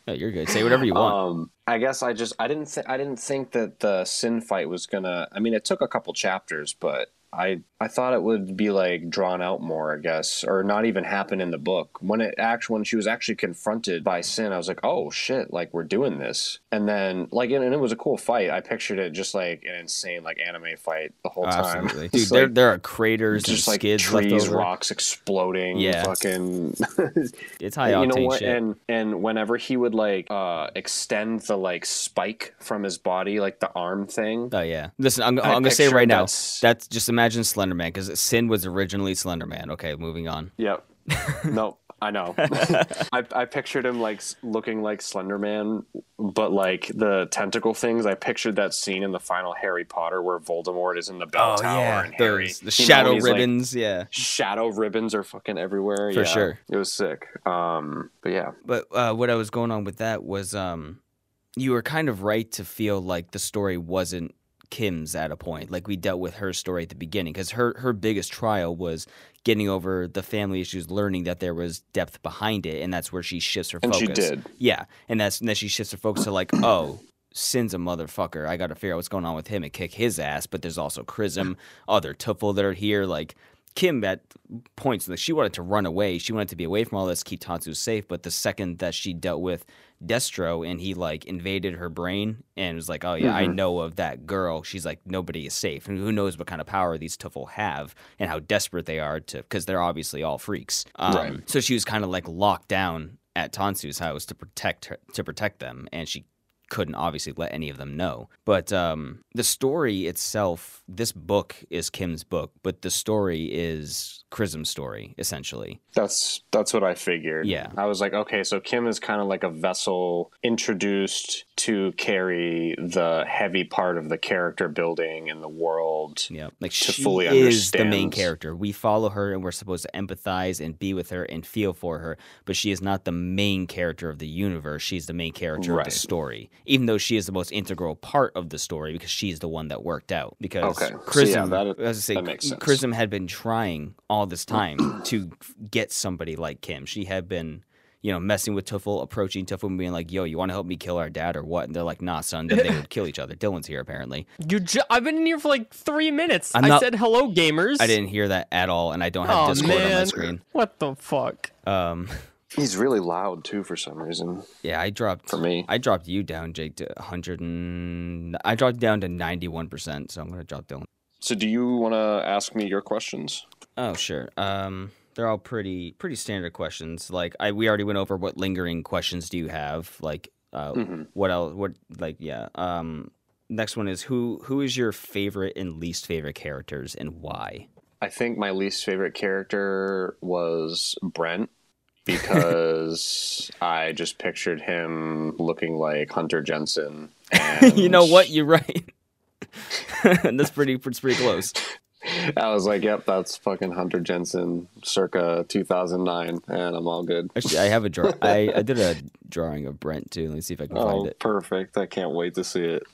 Speaker 1: No, you're good. Say whatever you want.
Speaker 2: Um, Um, I guess I just I didn't th- I didn't think that the sin fight was gonna. I mean, it took a couple chapters, but I I thought it would be like drawn out more. I guess, or not even happen in the book. When it actually when she was actually confronted by sin, I was like, oh shit, like we're doing this. And then like and, and it was a cool fight. I pictured it just like an insane like anime fight the whole time.
Speaker 1: Absolutely, dude. There,
Speaker 2: like,
Speaker 1: there are craters and
Speaker 2: just like trees, rocks exploding,
Speaker 1: Yeah.
Speaker 2: fucking
Speaker 1: It's high
Speaker 2: you know
Speaker 1: octane
Speaker 2: what
Speaker 1: shit.
Speaker 2: and and whenever he would like uh extend the like spike from his body like the arm thing
Speaker 1: Oh yeah. Listen, I'm, I'm gonna say right now.
Speaker 2: that's-
Speaker 1: That's just imagine Slender Man because Sin was originally Slender Man. Okay, moving on.
Speaker 2: yep no i know I, I pictured him like looking like slender man but like the tentacle things i pictured that scene in the final harry potter where voldemort is in the bell tower and harry
Speaker 1: Oh, the
Speaker 2: you know,
Speaker 1: shadow
Speaker 2: like,
Speaker 1: ribbons. yeah.
Speaker 2: shadow ribbons are fucking everywhere
Speaker 1: For
Speaker 2: yeah,
Speaker 1: sure.
Speaker 2: it was sick um but yeah
Speaker 1: But uh, what I was going on with that was, um, you were kind of right to feel like the story wasn't Kim's at a point. Like we dealt with her story at the beginning because her her biggest trial was getting over the family issues, learning that there was depth behind it, and that's where she shifts her
Speaker 2: and
Speaker 1: focus.
Speaker 2: she did
Speaker 1: Yeah, and that's and then she shifts her focus to like, oh, Sin's a motherfucker. I got to figure out what's going on with him and kick his ass. But there's also Chrism, other Tuffle that are here. Like Kim at points, like she wanted to run away. She wanted to be away from all this, keep Tansu safe. But the second that she dealt with Destro and he like invaded her brain and was like, oh yeah, I know of that girl. She's like, nobody is safe, and who knows what kind of power these Tuffle have and how desperate they are to, because they're obviously all freaks. Um,
Speaker 2: Right.
Speaker 1: So she was kind of like locked down at Tansu's house to protect her, to protect them, and she couldn't obviously let any of them know. But um, the story itself, this book is Kim's book, but the story is Chrism's story essentially.
Speaker 2: That's that's what I figured.
Speaker 1: Yeah.
Speaker 2: I was like, okay, so Kim is kind of like a vessel introduced to carry the heavy part of the character building in the world.
Speaker 1: Yeah, like
Speaker 2: To
Speaker 1: she
Speaker 2: fully
Speaker 1: is the main character. We follow her, and we're supposed to empathize and be with her and feel for her. But she is not the main character of the universe. She's the main character of the story, even though she is the most integral part of the story because she's the one that worked out. Because
Speaker 2: Okay. So, yeah, that-
Speaker 1: as I say,
Speaker 2: that.
Speaker 1: Chrism had been trying all this time to get somebody like Kim. She had been. You know, messing with Tuffle, approaching Tuffle, and being like, "Yo, you want to help me kill our dad or what?" And they're like, "Nah, son." Then they would kill each other. Dylan's here apparently.
Speaker 3: You ju- I've been in here for like three minutes.
Speaker 1: I'm
Speaker 3: I said hello, gamers.
Speaker 1: I didn't hear that at all, and I don't have
Speaker 3: Oh
Speaker 1: Discord on my screen.
Speaker 3: what the fuck?
Speaker 1: Um,
Speaker 2: He's really loud too for some reason.
Speaker 1: yeah, I dropped
Speaker 2: For me.
Speaker 1: I dropped you down, Jake, to 100 and I dropped down to 91 percent. So I'm gonna drop Dylan.
Speaker 2: So do you want to ask me your questions?
Speaker 1: Oh sure. Um, they're all pretty pretty standard questions. Like I we already went over what lingering questions do you have? Like uh,
Speaker 2: Mm-hmm.
Speaker 1: what else? What like yeah. Um, next one is who who is your favorite and least favorite characters and why?
Speaker 2: I think my least favorite character was Brent because I just pictured him looking like Hunter Jensen. And
Speaker 1: you know what? You're right. that's pretty that's pretty close.
Speaker 2: I was like, yep, that's fucking Hunter Jensen circa 2009, and I'm all good.
Speaker 1: Actually, I have a draw. I, I did a drawing of Brent too. Let me see if I can
Speaker 2: Oh,
Speaker 1: find it.
Speaker 2: perfect. I can't wait to see it.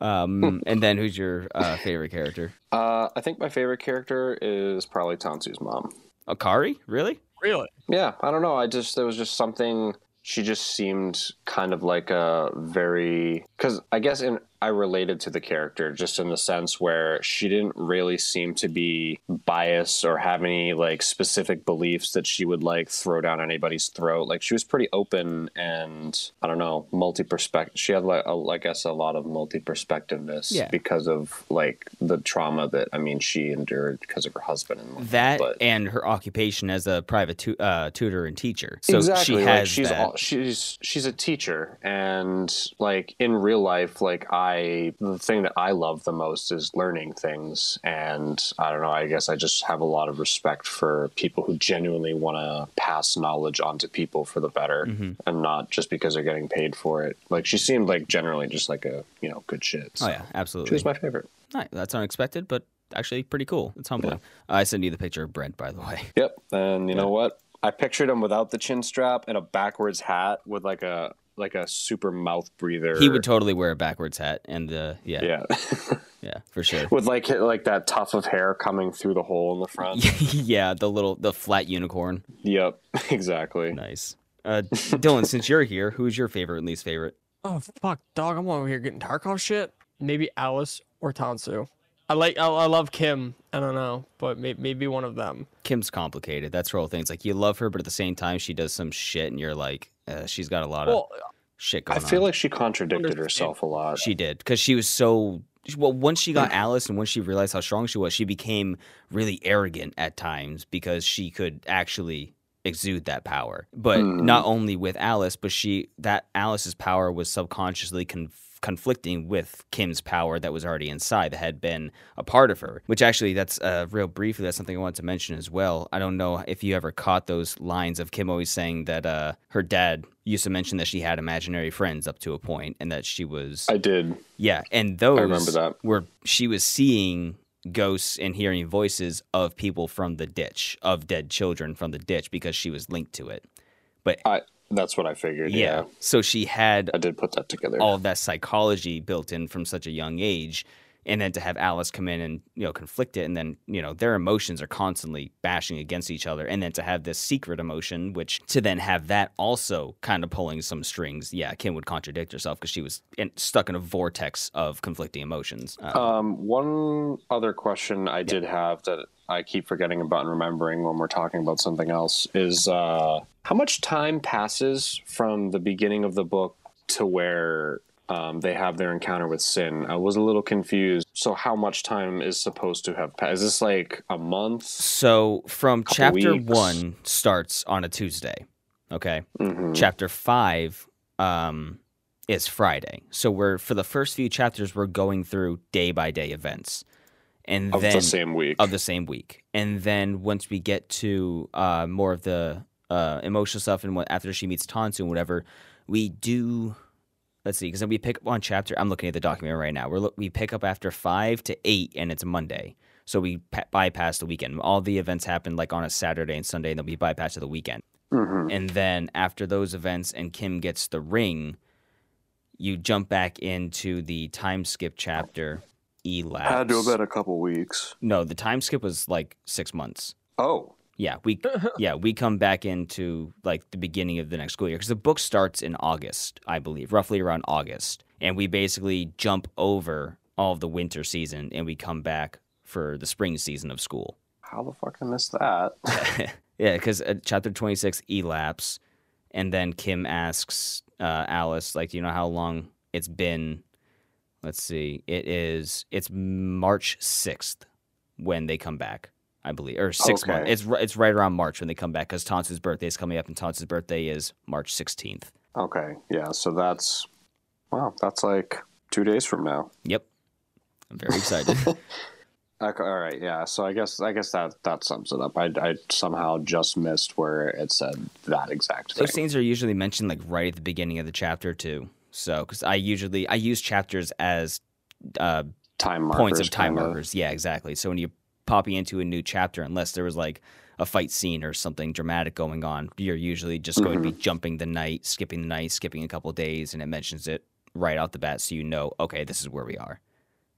Speaker 1: Um, and then who's your uh, favorite character?
Speaker 2: Uh, I think my favorite character is probably Tansu's mom.
Speaker 1: Akari? Really?
Speaker 3: Really?
Speaker 2: Yeah, I don't know. I just there was just something. She just seemed kind of like a very because I guess in I related to the character just in the sense where she didn't really seem to be biased or have any like specific beliefs that she would like throw down anybody's throat. Like she was pretty open and I don't know, multi perspective. She had like a, I guess a lot of multi perspectiveness
Speaker 1: Yeah.
Speaker 2: because of like the trauma that I mean she endured because of her husband and
Speaker 1: that
Speaker 2: but-
Speaker 1: and her occupation as a private tu- uh, tutor and teacher. So
Speaker 2: exactly
Speaker 1: she
Speaker 2: like,
Speaker 1: has
Speaker 2: she's
Speaker 1: that.
Speaker 2: all, she's she's a teacher and like in real life like i the thing that i love the most is learning things and i don't know i guess i just have a lot of respect for people who genuinely want to pass knowledge on to people for the better
Speaker 1: Mm-hmm.
Speaker 2: and not just because they're getting paid for it like she seemed like generally just like a you know good shit
Speaker 1: oh
Speaker 2: so
Speaker 1: yeah,
Speaker 2: she
Speaker 1: absolutely.
Speaker 2: was my favorite
Speaker 1: Alright, that's unexpected, but actually pretty cool. It's humbling. I sent you the picture of Brent, by the way.
Speaker 2: Yep. And you know what? I pictured him without the chin strap and a backwards hat with like a like a super mouth breather.
Speaker 1: He would totally wear a backwards hat, and uh, yeah, yeah,
Speaker 2: yeah.
Speaker 1: for sure.
Speaker 2: with like like that tuft of hair coming through the hole in the front.
Speaker 1: yeah, the little the flat unicorn.
Speaker 2: yep. Exactly.
Speaker 1: Nice. Uh, Dylan, since you're here, who's your favorite and least favorite?
Speaker 3: Oh fuck, dog! I'm over here getting Tarkov shit. Maybe Alice or Tansu. I like. I, I love Kim. I don't know, but may, maybe one of them.
Speaker 1: Kim's complicated. That's her whole thing. It's like you love her, but at the same time, she does some shit, and you're like, uh, she's got a lot of
Speaker 3: Well,
Speaker 1: shit
Speaker 2: I feel
Speaker 1: on.
Speaker 2: like she contradicted herself a lot.
Speaker 1: She did because she was so. Well, once she got Alice and once she realized how strong she was, she became really arrogant at times because she could actually exude that power. But not only with Alice, but she that Alice's power was subconsciously conf- conflicting with Kim's power that was already inside that had been a part of her. Which actually, that's uh, real briefly. That's something I wanted to mention as well. I don't know if you ever caught those lines of Kim always saying that uh, her dad used to mention that she had imaginary friends up to a point and that she was
Speaker 2: I did.
Speaker 1: yeah, and those I
Speaker 2: remember that.
Speaker 1: were she was seeing ghosts and hearing voices of people from the ditch, of dead children from the ditch because she was linked to it. But
Speaker 2: I that's what I figured.
Speaker 1: yeah,
Speaker 2: Yeah.
Speaker 1: so she had
Speaker 2: I did put that together.
Speaker 1: all of that psychology built in from such a young age. And then to have Alice come in and you know conflict it, and then you know their emotions are constantly bashing against each other, and then to have this secret emotion, which to then have that also kind of pulling some strings. Yeah, Kim would contradict herself because she was in, stuck in a vortex of conflicting emotions. Uh,
Speaker 2: Um, one other question I did have that I keep forgetting about and remembering when we're talking about something else is uh, how much time passes from the beginning of the book to where um, they have their encounter with sin. I was a little confused. So, how much time is supposed to have passed? Is this like a month?
Speaker 1: So from chapter
Speaker 2: weeks.
Speaker 1: one starts on a Tuesday. Okay.
Speaker 2: Mhm.
Speaker 1: Chapter five um, is Friday. So we're for the first few chapters we're going through day by day events, and
Speaker 2: Of
Speaker 1: then
Speaker 2: the same week.
Speaker 1: of the same week. And then once we get to uh, more of the uh, emotional stuff, and what after she meets Tansu and whatever, we do. Let's see, because then we pick up on chapter. I'm looking at the document right now. We're we pick up after five to eight, and it's Monday. So we pa- bypass the weekend. All the events happen like on a Saturday and Sunday, and then we bypass to the weekend.
Speaker 2: Mhm.
Speaker 1: And then after those events, and Kim gets the ring, you jump back into the time skip chapter. Elapse.
Speaker 2: Had to have been a couple weeks.
Speaker 1: No, the time skip was like six months.
Speaker 2: Oh,
Speaker 1: Yeah, we yeah we come back into like the beginning of the next school year because the book starts in August, I believe, roughly around August, and we basically jump over all of the winter season and we come back for the spring season of school.
Speaker 2: how the fuck I missed that?
Speaker 1: yeah, because uh, chapter twenty six elapse, and then Kim asks uh, Alice, like, do you know how long it's been? Let's see, it is it's March sixth when they come back. I believe, or oh, six
Speaker 2: Okay.
Speaker 1: months. It's it's right around March when they come back because Tansu's birthday is coming up, and Tansu's birthday is March sixteenth.
Speaker 2: okay, yeah. So that's wow. That's like two days from now.
Speaker 1: Yep, I'm very excited.
Speaker 2: Okay, all right, yeah. So I guess I guess that that sums it up. I, I somehow just missed where it said that exact thing.
Speaker 1: Those things are usually mentioned like right at the beginning of the chapter too. So, because I usually I use chapters as uh,
Speaker 2: time markers,
Speaker 1: points of time
Speaker 2: kinda.
Speaker 1: markers. Yeah, exactly. So when you're popping into a new chapter, unless there was like a fight scene or something dramatic going on, you're usually just going to
Speaker 2: Mm-hmm.
Speaker 1: be jumping the night, skipping the night, skipping a couple days, and it mentions it right out the bat, so you know, okay, this is where we are.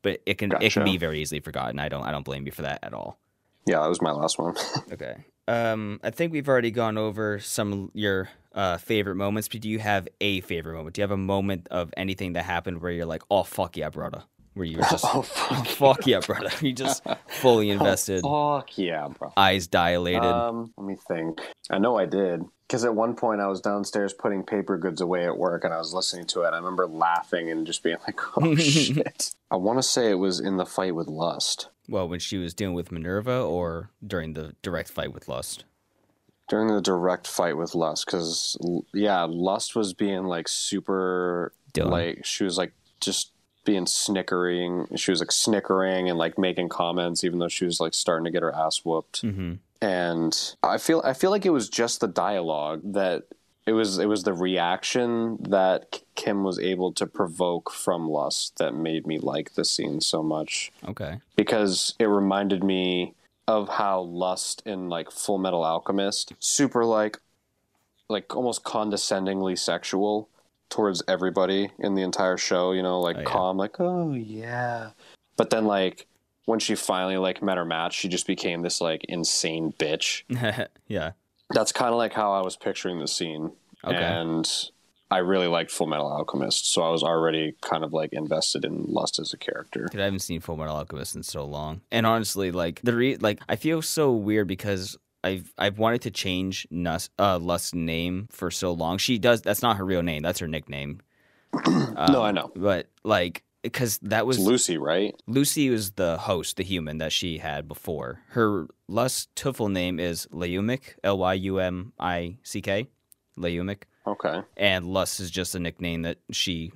Speaker 1: But it can it can be very easily forgotten. I don't I don't blame you for that at all.
Speaker 2: Yeah, that was my last one.
Speaker 1: Okay. Um, I think we've already gone over some your uh, favorite moments. But do you have a favorite moment? Do you have a moment of anything that happened where you're like, "Oh fuck yeah, brother," where you were just,
Speaker 2: Oh,
Speaker 1: "Oh
Speaker 2: fuck.
Speaker 1: fuck yeah, brother," you just fully invested,
Speaker 2: Oh, fuck yeah, bro.
Speaker 1: eyes dilated.
Speaker 2: Um, let me think. I know I did. Because at one point I was downstairs putting paper goods away at work and I was listening to it. I remember laughing and just being like, oh shit. I want to say it was in the fight with Lust.
Speaker 1: well, when she was dealing with Minerva, or during the direct fight with Lust.
Speaker 2: During the direct fight with Lust. Because, yeah, Lust was being like super,
Speaker 1: Dylan.
Speaker 2: like, she was like just being snickering. She was like snickering and like making comments, even though she was like starting to get her ass whooped.
Speaker 1: hmm
Speaker 2: and I feel I feel like it was just the dialogue that it was it was the reaction that Kim was able to provoke from Lust that made me like the scene so much
Speaker 1: Okay.
Speaker 2: because it reminded me of how Lust in like Fullmetal Alchemist super like like almost condescendingly sexual towards everybody in the entire show, you know, like
Speaker 1: Oh, yeah.
Speaker 2: calm like oh yeah. But then like when she finally like met her match, she just became this like insane bitch.
Speaker 1: yeah.
Speaker 2: That's kind of like how I was picturing the scene.
Speaker 1: Okay.
Speaker 2: And I really liked Fullmetal Alchemist, so I was already kind of like invested in Lust as a character.
Speaker 1: Dude, I haven't seen Fullmetal Alchemist in so long, and honestly, like the re- like I feel so weird because I've I've wanted to change Nus- uh, Lust's name for so long. She does. That's not her real name. That's her nickname.
Speaker 2: no,
Speaker 1: Um,
Speaker 2: I know.
Speaker 1: But like, because that was
Speaker 2: It's Lucy, right?
Speaker 1: Lucy was the host, the human that she had before. Her Lust Tuffle name is Leumic, L Y U M I C K, Leumic
Speaker 2: Okay.
Speaker 1: and Lust is just a nickname that she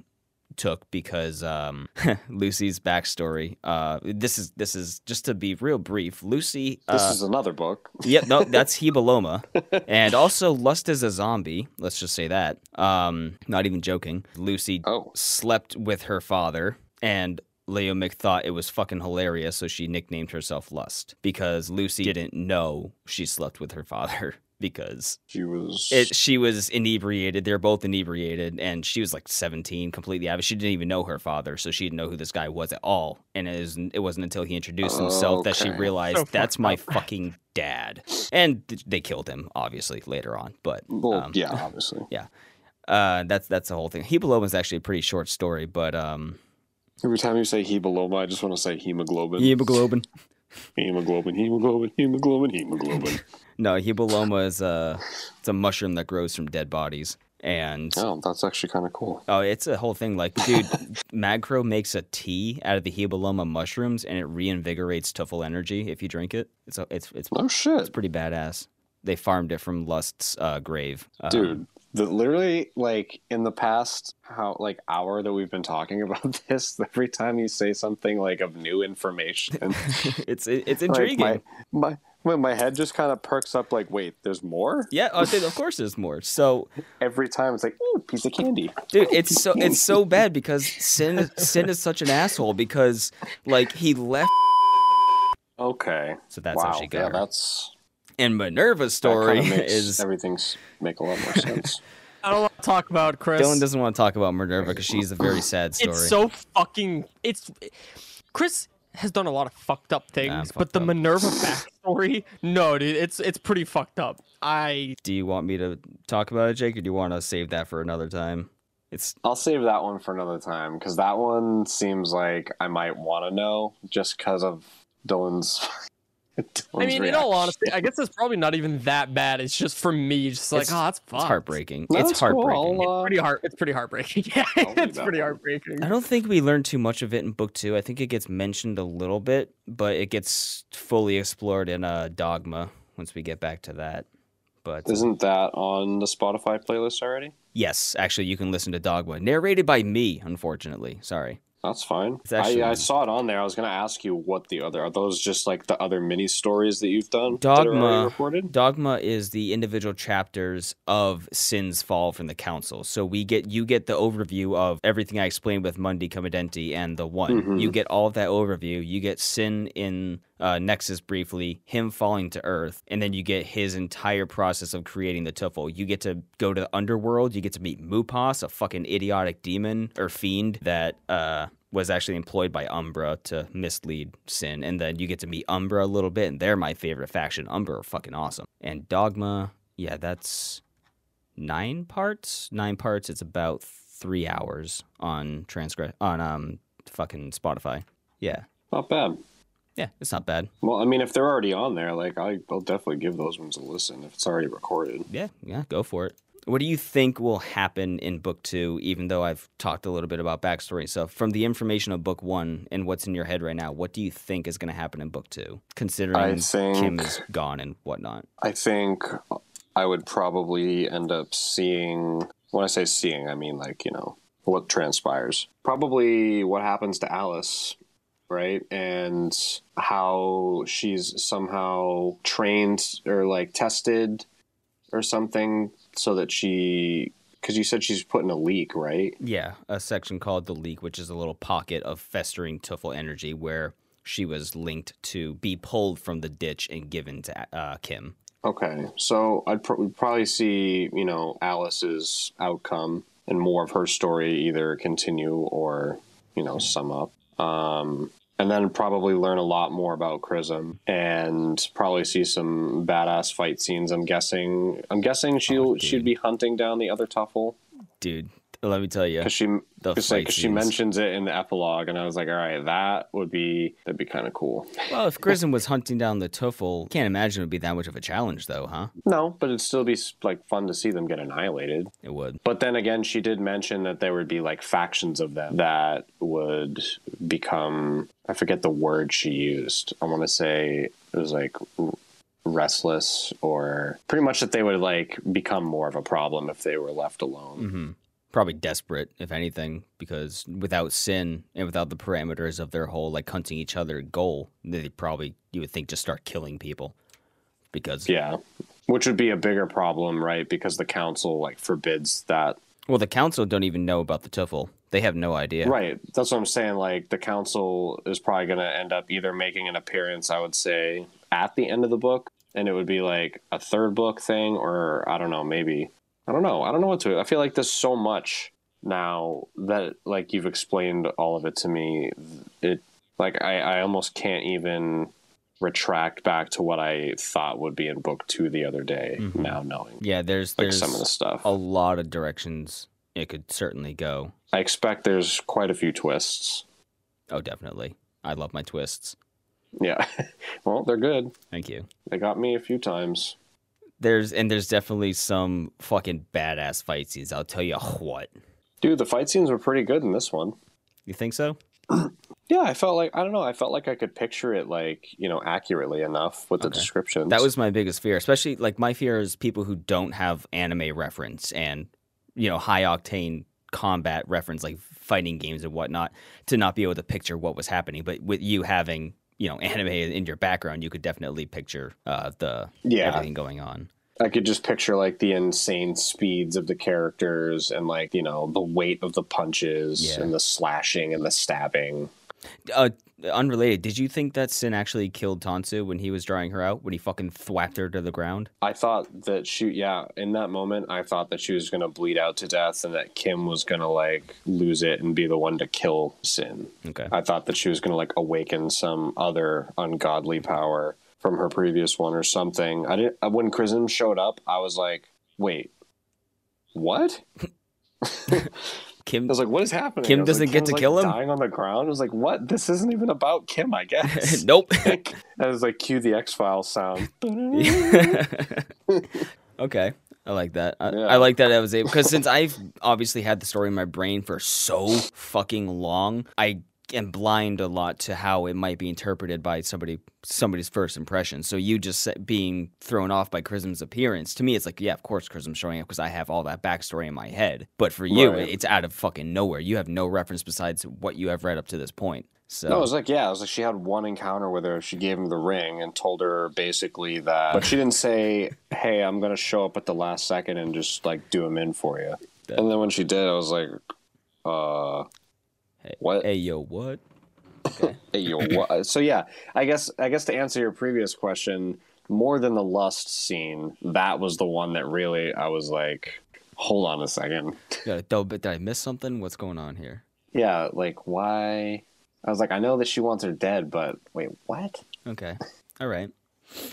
Speaker 1: took because um, Lucy's backstory. Uh, this is this is just to be real brief. Lucy,
Speaker 2: This
Speaker 1: uh,
Speaker 2: is another book.
Speaker 1: yep, no, that's Hebeloma, and also Lust is a zombie. Let's just say that. Um, not even joking. Lucy
Speaker 2: Oh.
Speaker 1: slept with her father, and Leomic thought it was fucking hilarious, so she nicknamed herself Lust because Lucy didn't know she slept with her father because
Speaker 2: She was.
Speaker 1: it, she was inebriated. They're both inebriated, and she was like 17, completely out. She didn't even know her father, so she didn't know who this guy was at all. And it, was, it wasn't until he introduced himself that she realized
Speaker 3: So
Speaker 1: that's my
Speaker 3: up.
Speaker 1: fucking dad. And th- they killed him, obviously, later on. But
Speaker 2: well,
Speaker 1: um,
Speaker 2: yeah, obviously. Yeah.
Speaker 1: Uh, that's that's the whole thing. Hebeloma is actually a pretty short story, but um,
Speaker 2: Every time you say hebeloma, I just want to say hemoglobin.
Speaker 1: hemoglobin.
Speaker 2: Hemoglobin, hemoglobin, hemoglobin, hemoglobin.
Speaker 1: No, hebeloma is a it's a mushroom that grows from dead bodies, and
Speaker 2: oh, that's actually kind of cool.
Speaker 1: Oh, it's a whole thing. Like, dude, Magcro makes a tea out of the Hebeloma mushrooms, and it reinvigorates Tuffle energy if you drink it. It's a, it's it's
Speaker 2: Oh shit, it's
Speaker 1: pretty badass. They farmed it from Lust's uh, grave, Um,
Speaker 2: dude. The, literally, like in the past, how like hour that we've been talking about this, every time you say something like of new information,
Speaker 1: it's it, it's
Speaker 2: like,
Speaker 1: intriguing.
Speaker 2: my my when my head just kind of perks up. Like, wait, there's more.
Speaker 1: Yeah, oh, dude, of course there's more. So,
Speaker 2: Every time it's like, ooh, piece of candy.
Speaker 1: dude, it's so it's so bad because Sin Sin is such an asshole because like he left.
Speaker 2: Okay,
Speaker 1: So that's
Speaker 2: wow,
Speaker 1: how she got
Speaker 2: yeah,
Speaker 1: her.
Speaker 2: that's
Speaker 1: And Minerva's
Speaker 2: that
Speaker 1: story
Speaker 2: makes
Speaker 1: is
Speaker 2: everything's make a lot more sense.
Speaker 3: I don't want to talk about Chris.
Speaker 1: Dylan doesn't want to talk about Minerva because she's a very sad story.
Speaker 3: It's so fucking. It's Chris has done a lot of fucked up things,
Speaker 1: I'm
Speaker 3: but the
Speaker 1: up.
Speaker 3: Minerva backstory, no, dude, it's it's pretty fucked up. I
Speaker 1: Do you want me to talk about it, Jake, or do you want to save that for another time? It's
Speaker 2: I'll save that one for another time because that one seems like I might want to know just because of Dylan's. Dylan's
Speaker 3: I mean, in all
Speaker 2: reaction.
Speaker 3: honesty, I guess it's probably not even that bad. It's just for me, just like,
Speaker 1: It's-
Speaker 3: oh, that's
Speaker 1: it's heartbreaking.
Speaker 2: No,
Speaker 1: it's
Speaker 2: it's cool.
Speaker 1: heartbreaking.
Speaker 2: I'll, uh,
Speaker 3: Pretty heart. It's pretty heartbreaking. Yeah, it's pretty heartbreaking.
Speaker 1: I don't think we learned too much of it in book two. I think it gets mentioned a little bit, but it gets fully explored in uh, Dogma once we get back to that. But
Speaker 2: Isn't that on the Spotify playlist already?
Speaker 1: yes, actually, you can listen to Dogma, narrated by me. Unfortunately, sorry.
Speaker 2: That's fine.
Speaker 1: Actually-
Speaker 2: I, I saw it on there. I was going to ask you what the other are. Those just like the other mini stories that you've done
Speaker 1: Dogma.
Speaker 2: recorded?
Speaker 1: Dogma is the individual chapters of Sin's fall from the council. So we get you get the overview of everything I explained with Mundi Commodenti and the one.
Speaker 2: Mhm.
Speaker 1: You get all of that overview. You get Sin in uh, Nexus briefly, him falling to Earth, and then you get his entire process of creating the Tuffle. You get to go to the underworld. You get to meet Mupas, a fucking idiotic demon or fiend that uh, was actually employed by Umbra to mislead Sin, and then you get to meet Umbra a little bit, and they're my favorite faction. Umbra are fucking awesome. And Dogma, yeah, that's nine parts. Nine parts. It's about three hours on transgress on um fucking Spotify. Yeah,
Speaker 2: Not bad.
Speaker 1: Yeah, it's not bad.
Speaker 2: Well, I mean, if they're already on there, like I, I'll definitely give those ones a listen if it's already recorded.
Speaker 1: Yeah, yeah, go for it. What do you think will happen in book two, even though I've talked a little bit about backstory stuff? From the information of book one and what's in your head right now, what do you think is going to happen in book two, considering
Speaker 2: think-
Speaker 1: Kim is gone and whatnot?
Speaker 2: I think I would probably end up seeing. When I say seeing, I mean like you know what transpires. Probably what happens to Alice, right? And how she's somehow trained or like tested or something so that she. Because you said she's put in a leak, right?
Speaker 1: Yeah, a section called the leak, which is a little pocket of festering Tuffle energy where she was linked to be pulled from the ditch and given to uh, Kim.
Speaker 2: Okay, so I'd pr- we'd probably see you know Alice's outcome and more of her story either continue or you know sum up, um, and then probably learn a lot more about Chrism and probably see some badass fight scenes. I'm guessing. I'm guessing she'll
Speaker 1: dude.
Speaker 2: she'd be hunting down the other Tuffle
Speaker 1: Dude, let me tell you,
Speaker 2: because she because
Speaker 1: fight
Speaker 2: she mentions it in the epilogue, and I was like, all right, that would be that'd be kind of cool.
Speaker 1: well, if Chrism was hunting down the Tuffle, can't imagine it would be that much of a challenge, though, huh?
Speaker 2: No, but it'd still be like fun to see them get annihilated.
Speaker 1: It would.
Speaker 2: But then again, she did mention that there would be like factions of them that would become. I forget the word she used. I want to say it was like restless or pretty much that they would like become more of a problem if they were left alone.
Speaker 1: hmm Probably desperate, if anything, because without sin and without the parameters of their whole like hunting each other goal, they probably you would think just start killing people. Because
Speaker 2: Yeah. Which would be a bigger problem, right? Because the council like forbids that.
Speaker 1: well, the council don't even know about the Tuffle. They have no idea.
Speaker 2: Right. That's what I'm saying. Like the council is probably going to end up either making an appearance, I would say, at the end of the book, and it would be like a third book thing, or I don't know, maybe. I don't know. I don't know what to. I feel like there's so much now that like you've explained all of it to me. It like I, I almost can't even retract back to what I thought would be in book two the other day. Mm-hmm. Now knowing
Speaker 1: Yeah, there's
Speaker 2: like
Speaker 1: there's
Speaker 2: some of the stuff,
Speaker 1: a lot of directions it could certainly go.
Speaker 2: I expect there's quite a few twists.
Speaker 1: Oh, definitely. I love my twists.
Speaker 2: Yeah. well, they're good.
Speaker 1: Thank you.
Speaker 2: They got me a few times.
Speaker 1: There's and there's definitely some fucking badass fight scenes. I'll tell you what.
Speaker 2: Dude, the fight scenes were pretty good in this one.
Speaker 1: You think so?
Speaker 2: Yeah, I felt like I don't know, I felt like I could picture it like, you know, accurately enough with the
Speaker 1: Okay.
Speaker 2: descriptions.
Speaker 1: That was my biggest fear, especially like my fear is people who don't have anime reference and you know high octane combat reference like fighting games and whatnot to not be able to picture what was happening. But with you having you know anime in your background, you could definitely picture uh, the
Speaker 2: Yeah.
Speaker 1: everything going on.
Speaker 2: I could just picture like the insane speeds of the characters and like, you know, the weight of the punches
Speaker 1: Yeah.
Speaker 2: and the slashing and the stabbing.
Speaker 1: Uh, unrelated, did you think that Sin actually killed Tansu when he was drawing her out when he fucking thwacked her to the ground?
Speaker 2: I thought that she, yeah, in that moment, I thought that she was going to bleed out to death and that Kim was going to like lose it and be the one to kill Sin.
Speaker 1: Okay.
Speaker 2: I thought that she was going to like awaken some other ungodly power from her previous one or something. I didn't, uh, when Chrism showed up, I was like, wait, what?
Speaker 1: Kim
Speaker 2: I was like, what is happening?
Speaker 1: Kim doesn't
Speaker 2: like,
Speaker 1: get
Speaker 2: Kim's,
Speaker 1: to
Speaker 2: like,
Speaker 1: kill him?
Speaker 2: Dying on the ground. I was like, what? This isn't even about Kim, I guess.
Speaker 1: nope.
Speaker 2: Like, I was like, cue the X Files sound.
Speaker 1: okay. I like that. I,
Speaker 2: Yeah.
Speaker 1: I like that I was able because since I've obviously had the story in my brain for so fucking long, I am blind a lot to how it might be interpreted by somebody somebody's first impression. So you just being thrown off by Chrism's appearance to me, it's like yeah, of course Chrism's showing up because I have all that backstory in my head. But for you,
Speaker 2: Right.
Speaker 1: it's out of fucking nowhere. You have no reference besides what you have read up to this point. So
Speaker 2: No, it was like, yeah, it was like she had one encounter with her. She gave him the ring and told her basically that. But she didn't say, hey, I'm going to show up at the last second and just like do him in for you. And then when she did, I was like, uh, what?
Speaker 1: hey yo, what?
Speaker 2: Hey, yo, what? Uh, so yeah, I guess I guess to answer your previous question, more than the lust scene, that was the one that really I was like, hold on a second.
Speaker 1: Double. Did I miss something? What's going on here?
Speaker 2: yeah, like why? I was like, I know that she wants her dead, but wait, what?
Speaker 1: Okay. All right.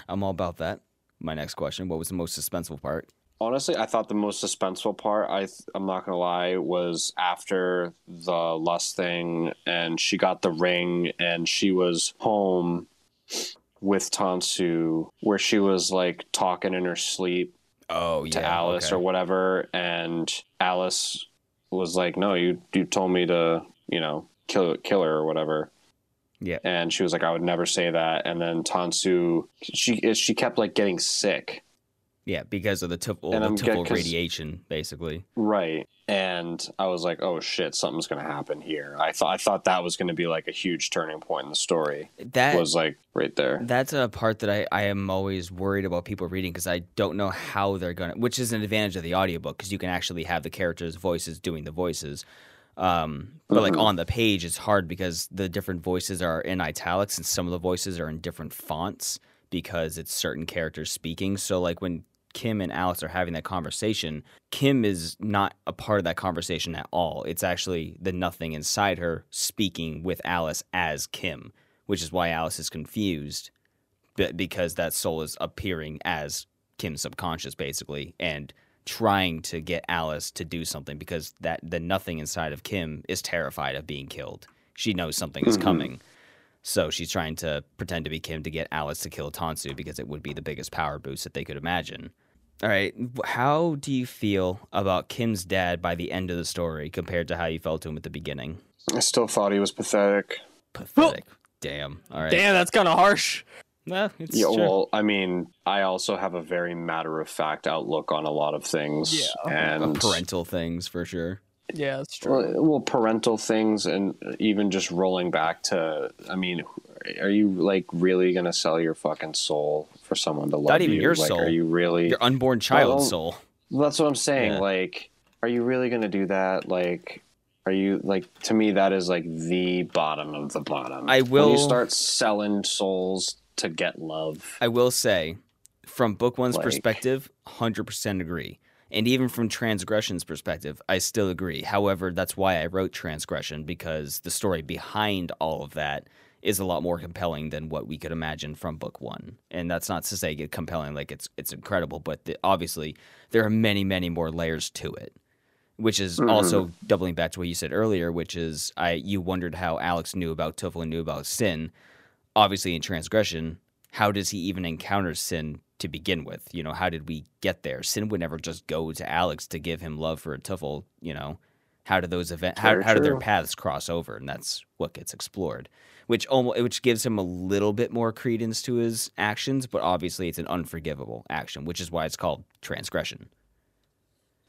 Speaker 1: I'm all about that. My next question What was the most suspenseful part?
Speaker 2: Honestly, I thought the most suspenseful part, I th- I'm not gonna lie, was after the lust thing, and she got the ring, and she was home with Tansu, where she was like talking in her sleep
Speaker 1: Oh, yeah.
Speaker 2: to Alice
Speaker 1: okay.
Speaker 2: or whatever, and Alice was like, "No, you you told me to, you know, kill kill her or whatever."
Speaker 1: Yeah.
Speaker 2: and she was like, "I would never say that." And then Tansu, she she kept like getting sick,
Speaker 1: Yeah, because of the Tuffle,
Speaker 2: And
Speaker 1: the
Speaker 2: I'm get-
Speaker 1: Tuffle
Speaker 2: 'cause-
Speaker 1: radiation, basically.
Speaker 2: right? And I was like, "Oh shit, something's gonna happen here." I thought I thought that was gonna be like a huge turning point in the story.
Speaker 1: That
Speaker 2: was like right there.
Speaker 1: That's a part that I, I am always worried about people reading because I don't know how they're going to, which is an advantage of the audiobook because you can actually have the characters' voices doing the voices. Um, but like
Speaker 2: Mhm.
Speaker 1: on the page, it's hard because the different voices are in italics and some of the voices are in different fonts because it's certain characters speaking. So like when Kim and Alex are having that conversation, Kim is not a part of that conversation at all. It's actually the nothing inside her speaking with Alice as Kim, which is why Alice is confused because that soul is appearing as Kim's subconscious basically and trying to get Alice to do something because that the nothing inside of Kim is terrified of being killed. She knows something is
Speaker 2: Mhm.
Speaker 1: coming. So she's trying to pretend to be Kim to get Alice to kill Tansu because it would be the biggest power boost that they could imagine. All right, how do you feel about Kim's dad by the end of the story compared to how you felt to him at the beginning?
Speaker 2: I still thought he was pathetic.
Speaker 1: Pathetic. Damn. All right.
Speaker 3: Damn, that's kind of harsh.
Speaker 1: Well, it's
Speaker 2: Yeah,
Speaker 1: true.
Speaker 2: well, I mean, I also have a very matter of fact outlook on a lot of things,
Speaker 3: Yeah.
Speaker 2: and
Speaker 1: parental things for sure.
Speaker 3: Yeah, that's true.
Speaker 2: well, well, parental things, and even just rolling back to, I mean, are you like really gonna sell your fucking soul for someone to love
Speaker 1: Not even
Speaker 2: you?
Speaker 1: your
Speaker 2: like,
Speaker 1: soul.
Speaker 2: Are you really?
Speaker 1: Your unborn child's
Speaker 2: Well,
Speaker 1: soul.
Speaker 2: Well, That's what I'm saying.
Speaker 1: Yeah.
Speaker 2: Like, are you really gonna do that? Like, are you like to me that is like the bottom of the bottom.
Speaker 1: I
Speaker 2: When
Speaker 1: will-
Speaker 2: you start selling souls to get love.
Speaker 1: I will say, from Book One's
Speaker 2: Like-
Speaker 1: perspective, 100% agree. And even from Transgression's perspective, I still agree. However, that's why I wrote Transgression, because the story behind all of that is a lot more compelling than what we could imagine from Book One. And that's not to say it compelling like it's it's incredible, but the, obviously there are many, many more layers to it. Which is
Speaker 2: Mhm.
Speaker 1: also doubling back to what you said earlier, which is I you wondered how Alex knew about Tuffle and knew about sin obviously in transgression, how does he even encounter sin to begin with? You know, how did we get there? Sin would never just go to Alex to give him love for a Tuffle, you know. How do those event how, how do their paths cross over? And that's what gets explored. Which almost which gives him a little bit more credence to his actions, but obviously it's an unforgivable action, which is why it's called transgression.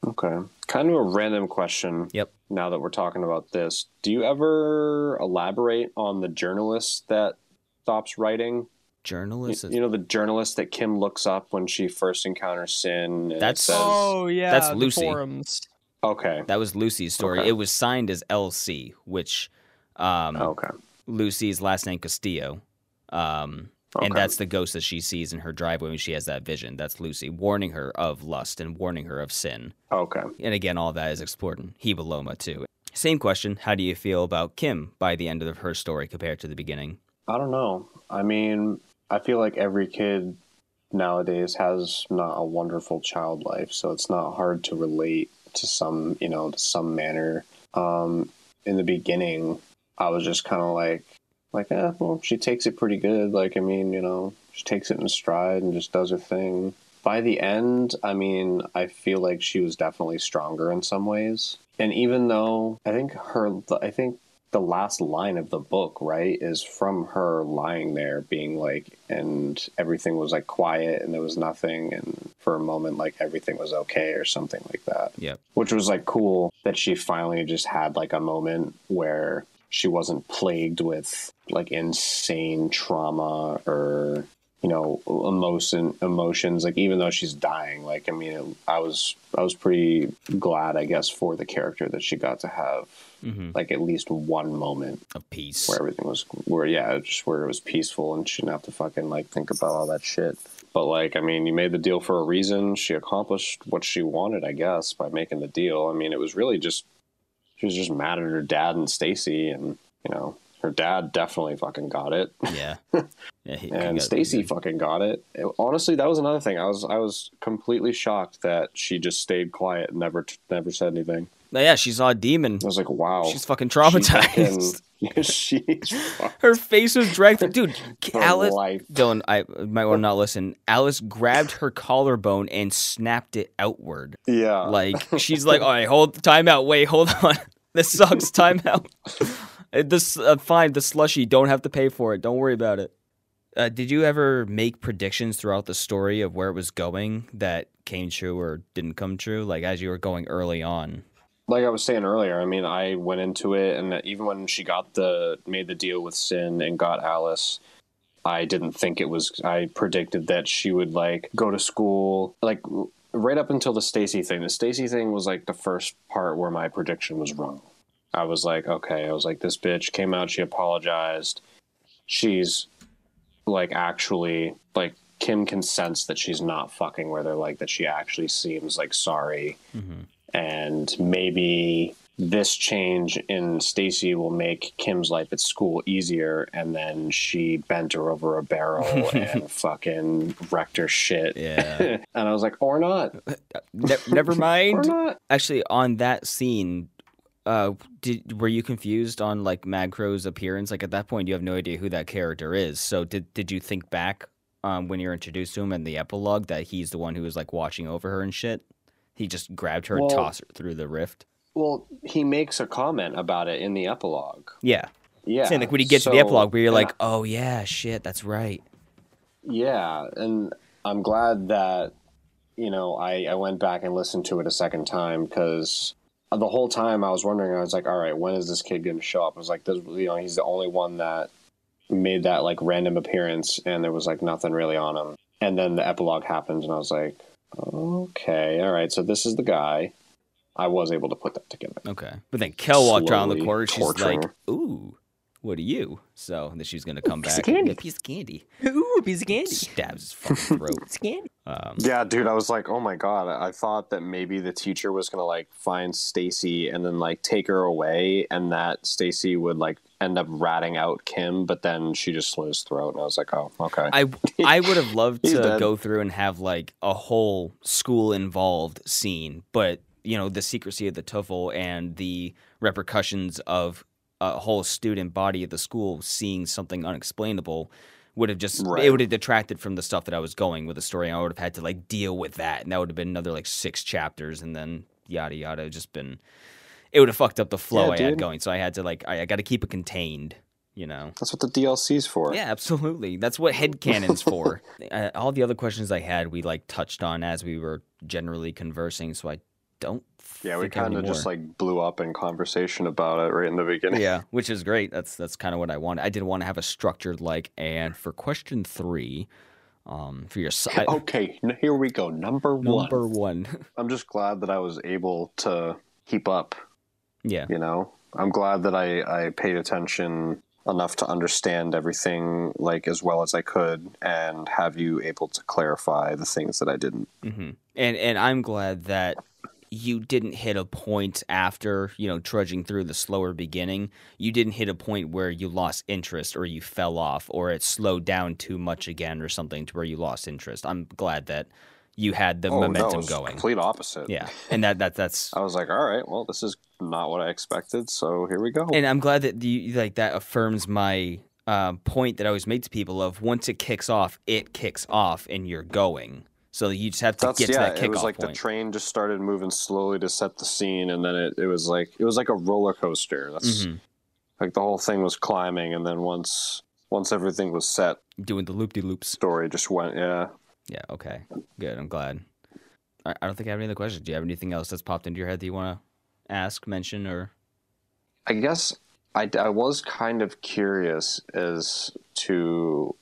Speaker 2: Okay. Kind of a random question.
Speaker 1: Yep.
Speaker 2: Now that we're talking about this, do you ever elaborate on the journalist that stops writing? You,
Speaker 1: Journalist is-
Speaker 2: you know, the journalist that Kim looks up when she first encounters Sin. And
Speaker 1: That's-
Speaker 2: says,
Speaker 3: oh yeah,
Speaker 1: that's
Speaker 3: the
Speaker 1: Lucy.
Speaker 3: forums.
Speaker 2: Okay.
Speaker 1: that was Lucy's story.
Speaker 2: Okay.
Speaker 1: It was signed as LC, which um,
Speaker 2: Okay.
Speaker 1: Lucy's last name Castillo. Um, and that's the ghost that she sees in her driveway when she has that vision. That's Lucy warning her of lust and warning her of sin.
Speaker 2: Okay.
Speaker 1: And again, all that is explored in Hebeloma too. Same question: How do you feel about Kim by the end of her story compared to the beginning?
Speaker 2: I don't know. I mean, I feel like every kid nowadays has not a wonderful child life, so it's not hard to relate to some, you know, to some manner. Um, in the beginning, I was just kind of like, like, eh, well, she takes it pretty good. Like, I mean, you know, she takes it in stride and just does her thing. By the end, I mean, I feel like she was definitely stronger in some ways. And even though I think her, I think the last line of the book, right, is from her lying there being like, and everything was like quiet and there was nothing. And for a moment, like everything was okay or something like that.
Speaker 1: Yep.
Speaker 2: Which was like cool that she finally just had like a moment where she wasn't plagued with like insane trauma or you know emotion emotions like even though she's dying like i mean it, i was i was pretty glad i guess for the character that she got to have
Speaker 1: Mm-hmm.
Speaker 2: like at least one moment
Speaker 1: Of peace.
Speaker 2: where everything was where yeah just where it was peaceful and she didn't have to fucking like think about all that shit but like i mean you made the deal for a reason she accomplished what she wanted i guess by making the deal i mean it was really just she was just mad at her dad and Stacy, and you know her dad definitely fucking got it,
Speaker 1: Yeah. yeah he,
Speaker 2: and Stacy fucking got it. It- Honestly, that was another thing. I was I was completely shocked that she just stayed quiet and never never said anything.
Speaker 1: No, yeah, she saw a demon.
Speaker 2: I was like, wow,
Speaker 1: She's fucking
Speaker 2: She
Speaker 1: traumatized.
Speaker 2: fucking- she's
Speaker 1: Her face was dragged. through- Dude, Alice.
Speaker 2: life.
Speaker 1: Dylan, I might want to not listen. Alice grabbed her collarbone and snapped it outward.
Speaker 2: Yeah,
Speaker 1: Like she's like, all right, hold time out. Wait, hold on. This sucks. Time out. Uh, This uh, fine. The slushy. Don't have to pay for it. Don't worry about it. Uh, did you ever make predictions throughout the story of where it was going that came true or didn't come true? Like as you were going early on.
Speaker 2: like I was saying earlier, I mean, I went into it, and even when she got the made the deal with Sin and got Alice, I didn't think it was. I predicted that she would like go to school, like right up until the Stacy thing. The Stacy thing was like the first part where my prediction was wrong. I was like, okay, I was like, this bitch came out, she apologized, she's like actually like Kim can sense that she's not fucking with her, like that she actually seems like sorry
Speaker 1: Mm-hmm.
Speaker 2: and maybe this change in Stacy will make Kim's life at school easier and then she bent her over a barrel and fucking wrecked her shit.
Speaker 1: Yeah.
Speaker 2: and I was like, or not.
Speaker 1: Ne- never
Speaker 2: Or
Speaker 1: mind.
Speaker 2: not.
Speaker 1: Actually, on that scene, uh, did were you confused on like Magcro's appearance? Like at that point, you have no idea who that character is. So did did you think back um, when you're introduced to him in the epilogue that he's the one who was like watching over her and shit? He just grabbed her and tossed her through the rift.
Speaker 2: Well, he makes a comment about it in the epilogue.
Speaker 1: Yeah,
Speaker 2: Yeah.
Speaker 1: saying like when you get to the epilogue where you're
Speaker 2: and
Speaker 1: like, oh yeah, shit, that's right.
Speaker 2: Yeah, and I'm glad that you know I, I went back and listened to it a second time because the whole time I was wondering, I was like, all right, when is this kid going to show up? I was like, this, you know, he's the only one that made that like random appearance, and there was like nothing really on him. And then the epilogue happened, and I was like, okay, all right, so this is the guy. I was able to put that together.
Speaker 1: Okay, but then Kel walked around the
Speaker 2: Slowly
Speaker 1: corner. She's
Speaker 2: torturing
Speaker 1: like, ooh. What are you? So then she's gonna come
Speaker 2: piece
Speaker 1: back.
Speaker 2: of candy.
Speaker 1: Yeah, piece of candy.
Speaker 3: Ooh, a piece of candy.
Speaker 1: Stabs his fucking throat.
Speaker 3: It's candy.
Speaker 1: Um,
Speaker 2: Yeah, dude, I was like, oh my god. I thought that maybe the teacher was gonna like find Stacy and then like take her away, and that Stacy would like end up ratting out Kim, but then she just slit his throat, and I was like, oh, okay.
Speaker 1: I I would have loved to
Speaker 2: dead.
Speaker 1: go through and have like a whole school involved scene, but you know the secrecy of the tuffle and the repercussions of a whole student body of the school seeing something unexplainable would have just it would have detracted from the stuff that I was going with the story. I would have had to like deal with that, and that would have been another like six chapters, and then yada yada. Just been it would have fucked up the flow
Speaker 2: Yeah,
Speaker 1: I had going. So I had to like I, I got to keep it contained, you know.
Speaker 2: That's what the DLC's for.
Speaker 1: Yeah, absolutely. That's what headcanon's for. Uh, all the other questions I had, we like touched on as we were generally conversing, so I don't.
Speaker 2: Yeah, we kind of just like blew up in conversation about it right in the beginning.
Speaker 1: yeah, which is great. That's that's kind of what I wanted. I did want to have a structured like. And for question three, um, for your side
Speaker 2: Okay, here we go. Number one.
Speaker 1: number one,
Speaker 2: I'm just glad that I was able to keep up
Speaker 1: yeah,
Speaker 2: you know i'm glad that i i paid attention enough to understand everything like as well as i could and have you able to clarify the things that i didn't
Speaker 1: hmm and and I'm glad that you didn't hit a point after you know trudging through the slower beginning. You didn't hit a point where you lost interest or you fell off or it slowed down too much again or something to where you lost interest. I'm glad that you had the
Speaker 2: Oh, no, it
Speaker 1: momentum
Speaker 2: was
Speaker 1: going.
Speaker 2: complete opposite
Speaker 1: Yeah, and that that that's
Speaker 2: i was like all right well this is not what i expected so here we go
Speaker 1: and I'm glad that you like that affirms my uh, point that I always made to people of once it kicks off, it kicks off and you're going. So you just have to
Speaker 2: that's
Speaker 1: get to
Speaker 2: yeah
Speaker 1: that kickoff
Speaker 2: it was like
Speaker 1: point.
Speaker 2: the train just started moving slowly to set the scene and then it, it was like it was like a roller coaster that's
Speaker 1: Mhm.
Speaker 2: like the whole thing was climbing and then once once everything was set
Speaker 1: Doing the loop de loops.
Speaker 2: story just went yeah
Speaker 1: Yeah, okay. Good. I'm glad. I I don't think I have any other questions. Do you have anything else that's popped into your head that you want to ask, mention, or?
Speaker 2: I guess I, I was kind of curious as to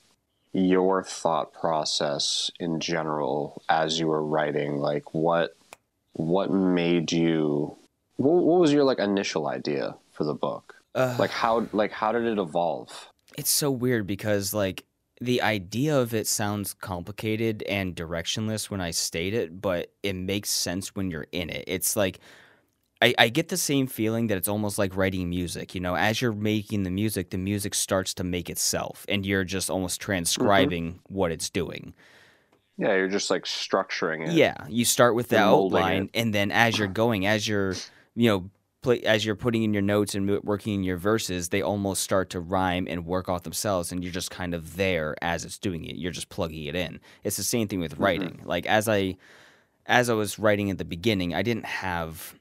Speaker 2: your thought process in general as you were writing. Like, what what made you? What, what was your like initial idea for the book?
Speaker 1: Uh,
Speaker 2: Like how like how did it evolve?
Speaker 1: it's so weird because like the idea of it sounds complicated and directionless when I state it, but it makes sense when you're in it. It's like I, I get the same feeling that it's almost like writing music. You know, as you're making the music, the music starts to make itself, and you're just almost mm-hmm. transcribing what it's doing.
Speaker 2: Yeah, you're just like structuring it.
Speaker 1: Yeah, you start with the outline, and then as you're going, as you're, you know, play, as you're putting in your notes and working in your verses, they almost start to rhyme and work off themselves, and you're just kind of there as it's doing it. You're just plugging it in. It's the same thing with mm-hmm. writing. Like as I, as I was writing at the beginning, I didn't have.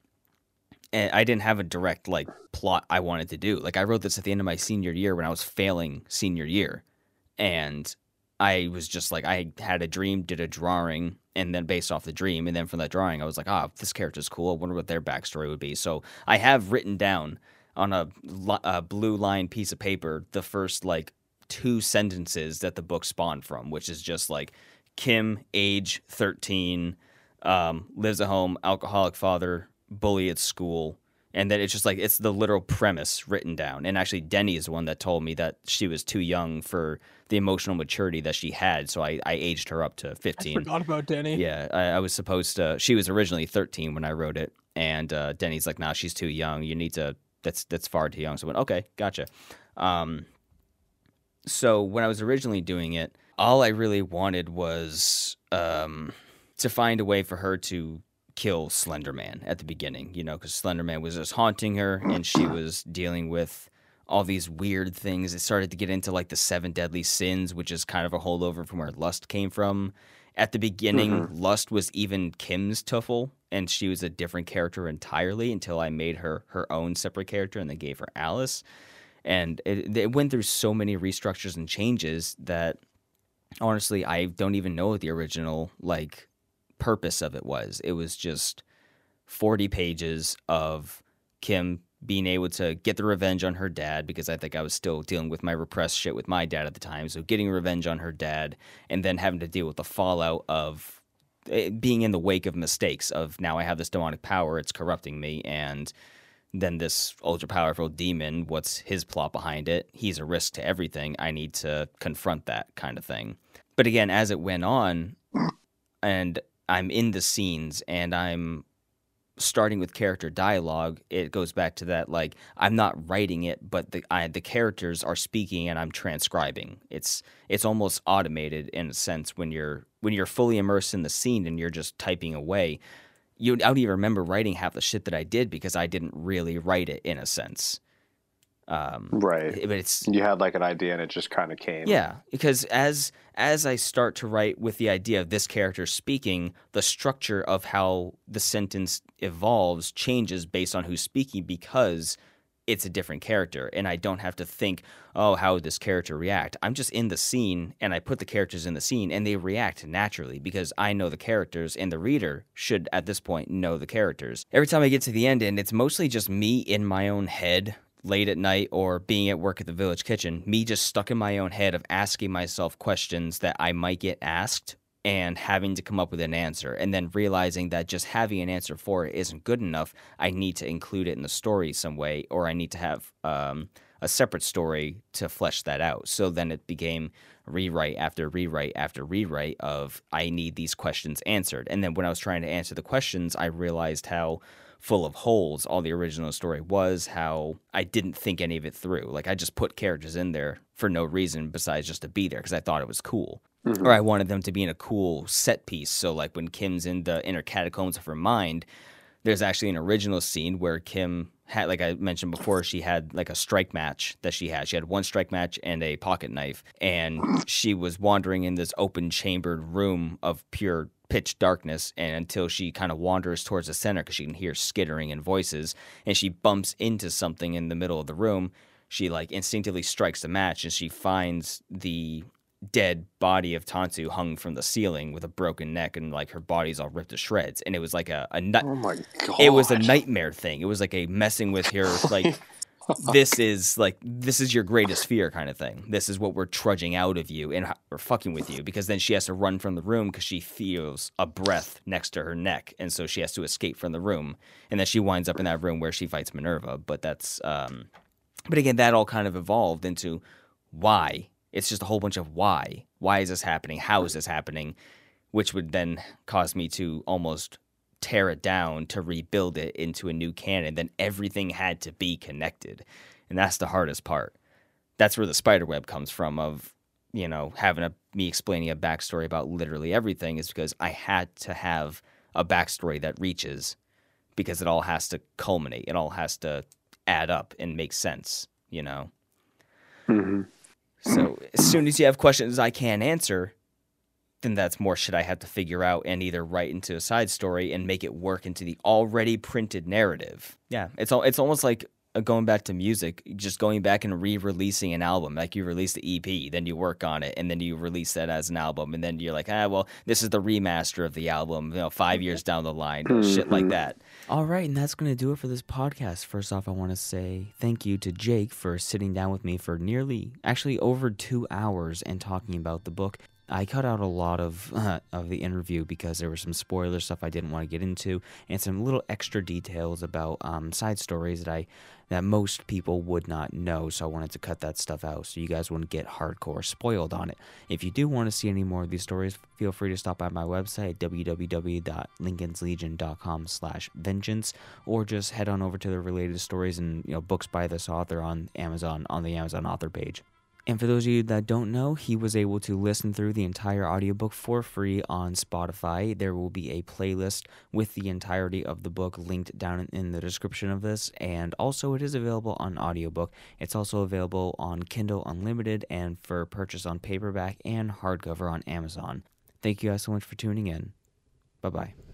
Speaker 1: Eh, I didn't have a direct like plot I wanted to do. Like I wrote this at the end of my senior year when I was failing senior year, and I was just like I had a dream, did a drawing, and then based off the dream, and then from that drawing, I was like, ah, this character's cool. I wonder what their backstory would be. So I have written down on a, a blue line piece of paper the first like two sentences that the book spawned from, which is just like Kim, age thirteen, um, lives at home, alcoholic father, bully at school. And then it's just like it's the literal premise written down. And actually, Denny is the one that told me that she was too young for the emotional maturity that she had. So I, I aged her up to 15
Speaker 3: I
Speaker 1: 15.
Speaker 3: forgot about denny
Speaker 1: Yeah, I, I was supposed to. She was originally 13 when I wrote it, and uh, Denny's like, "Nah, she's too young. You need to. That's that's far too young." So I went, "Okay, gotcha." Um, so when I was originally doing it, all I really wanted was um, to find a way for her to kill Slenderman at the beginning. You know, because Slenderman was just haunting her, and she was dealing with all these weird things. It started to get into like the seven deadly sins, which is kind of a holdover from where lust came from. At the beginning, mm-hmm. lust was even Kim's tuffle, and she was a different character entirely until I made her her own separate character and then gave her Alice. And it, it went through so many restructures and changes that honestly, I don't even know what the original like purpose of it was. It was just 40 pages of Kim being able to get the revenge on her dad because I think I was still dealing with my repressed shit with my dad at the time. So getting revenge on her dad and then having to deal with the fallout of eh, being in the wake of mistakes of now I have this demonic power, it's corrupting me and then this ultra powerful demon, what's his plot behind it? He's a risk to everything. I need to confront that kind of thing. But again, as it went on, and I'm in the scenes and I'm starting with character dialogue, it goes back to that like I'm not writing it, but the I, the characters are speaking and I'm transcribing. It's it's almost automated in a sense when you're when you're fully immersed in the scene and you're just typing away. You I don't even remember writing half the shit that I did because I didn't really write it in a sense. Um,
Speaker 2: Right.
Speaker 1: but it's
Speaker 2: You had like an idea and it just kind of came.
Speaker 1: yeah, because as as I start to write with the idea of this character speaking, the structure of how the sentence evolves changes based on who's speaking because it's a different character and I don't have to think, oh, how would this character react? I'm just in the scene and I put the characters in the scene and they react naturally because I know the characters and the reader should at this point know the characters. Every time I get to the end and it's mostly just me in my own head late at night or being at work at the village kitchen, me just stuck in my own head of asking myself questions that I might get asked and having to come up with an answer and then realizing that just having an answer for it isn't good enough. I need to include it in the story some way or I need to have um, a separate story to flesh that out. So then it became rewrite after rewrite after rewrite of I need these questions answered. And then when I was trying to answer the questions, I realized how full of holes all the original story was, how I didn't think any of it through. Like I just put characters in there for no reason besides just to be there because I thought it was cool. Mm-hmm. Or I wanted them to be in a cool set piece. So like when Kim's in the inner catacombs of her mind, there's actually an original scene where Kim had, like I mentioned before, she had like a strike match that she had. She had one strike match and a pocket knife, and she was wandering in this open chambered room of pure pitch darkness and until she kind of wanders towards the center because she can hear skittering and voices and she bumps into something in the middle of the room she like instinctively strikes the match and she finds the dead body of Tansu hung from the ceiling with a broken neck and like her body's all ripped to shreds and it was like a, a nut
Speaker 2: Oh my god.
Speaker 1: it was a nightmare thing. It was like a messing with her like this is like this is your greatest fear kind of thing. This is what we're trudging out of you and we're fucking with you because then she has to run from the room because she feels a breath next to her neck and so she has to escape from the room and then she winds up in that room where she fights Minerva. But that's um, but again that all kind of evolved into why. It's just a whole bunch of why. Why is this happening? How is this happening? Which would then cause me to almost
Speaker 2: tear it down to rebuild it into a new canon, then everything had to be connected. And that's the hardest part. That's where the spider web comes from of, you know, having a me explaining a backstory about literally everything is because I had to have a backstory that reaches because it all has to culminate. It all has to add up and make sense, you know.
Speaker 4: Mm-hmm.
Speaker 2: So as soon as you have questions I can't answer, then that's more shit I have to figure out and either write into a side story and make it work into the already printed narrative. Yeah, it's all it's almost like uh, going back to music, just going back and re-releasing an album. Like you release the EP, then you work on it, and then you release that as an album, and then you're like, ah, well, this is the remaster of the album. You know, five years down the line, shit like that.
Speaker 1: All right, and that's going to do it for this podcast. First off, I want to say thank you to Jake for sitting down with me for nearly, actually over two hours and talking about the book. I cut out a lot of uh, of the interview because there was some spoiler stuff I didn't want to get into, and some little extra details about um, side stories that I that most people would not know. So I wanted to cut that stuff out so you guys wouldn't get hardcore spoiled on it. If you do want to see any more of these stories, feel free to stop by my website www.lincolnslegion.com/vengeance, or just head on over to the related stories and you know books by this author on Amazon on the Amazon author page. And for those of you that don't know, he was able to listen through the entire audiobook for free on Spotify. There will be a playlist with the entirety of the book linked down in the description of this. And also, it is available on audiobook. It's also available on Kindle Unlimited and for purchase on paperback and hardcover on Amazon. Thank you guys so much for tuning in. Bye bye.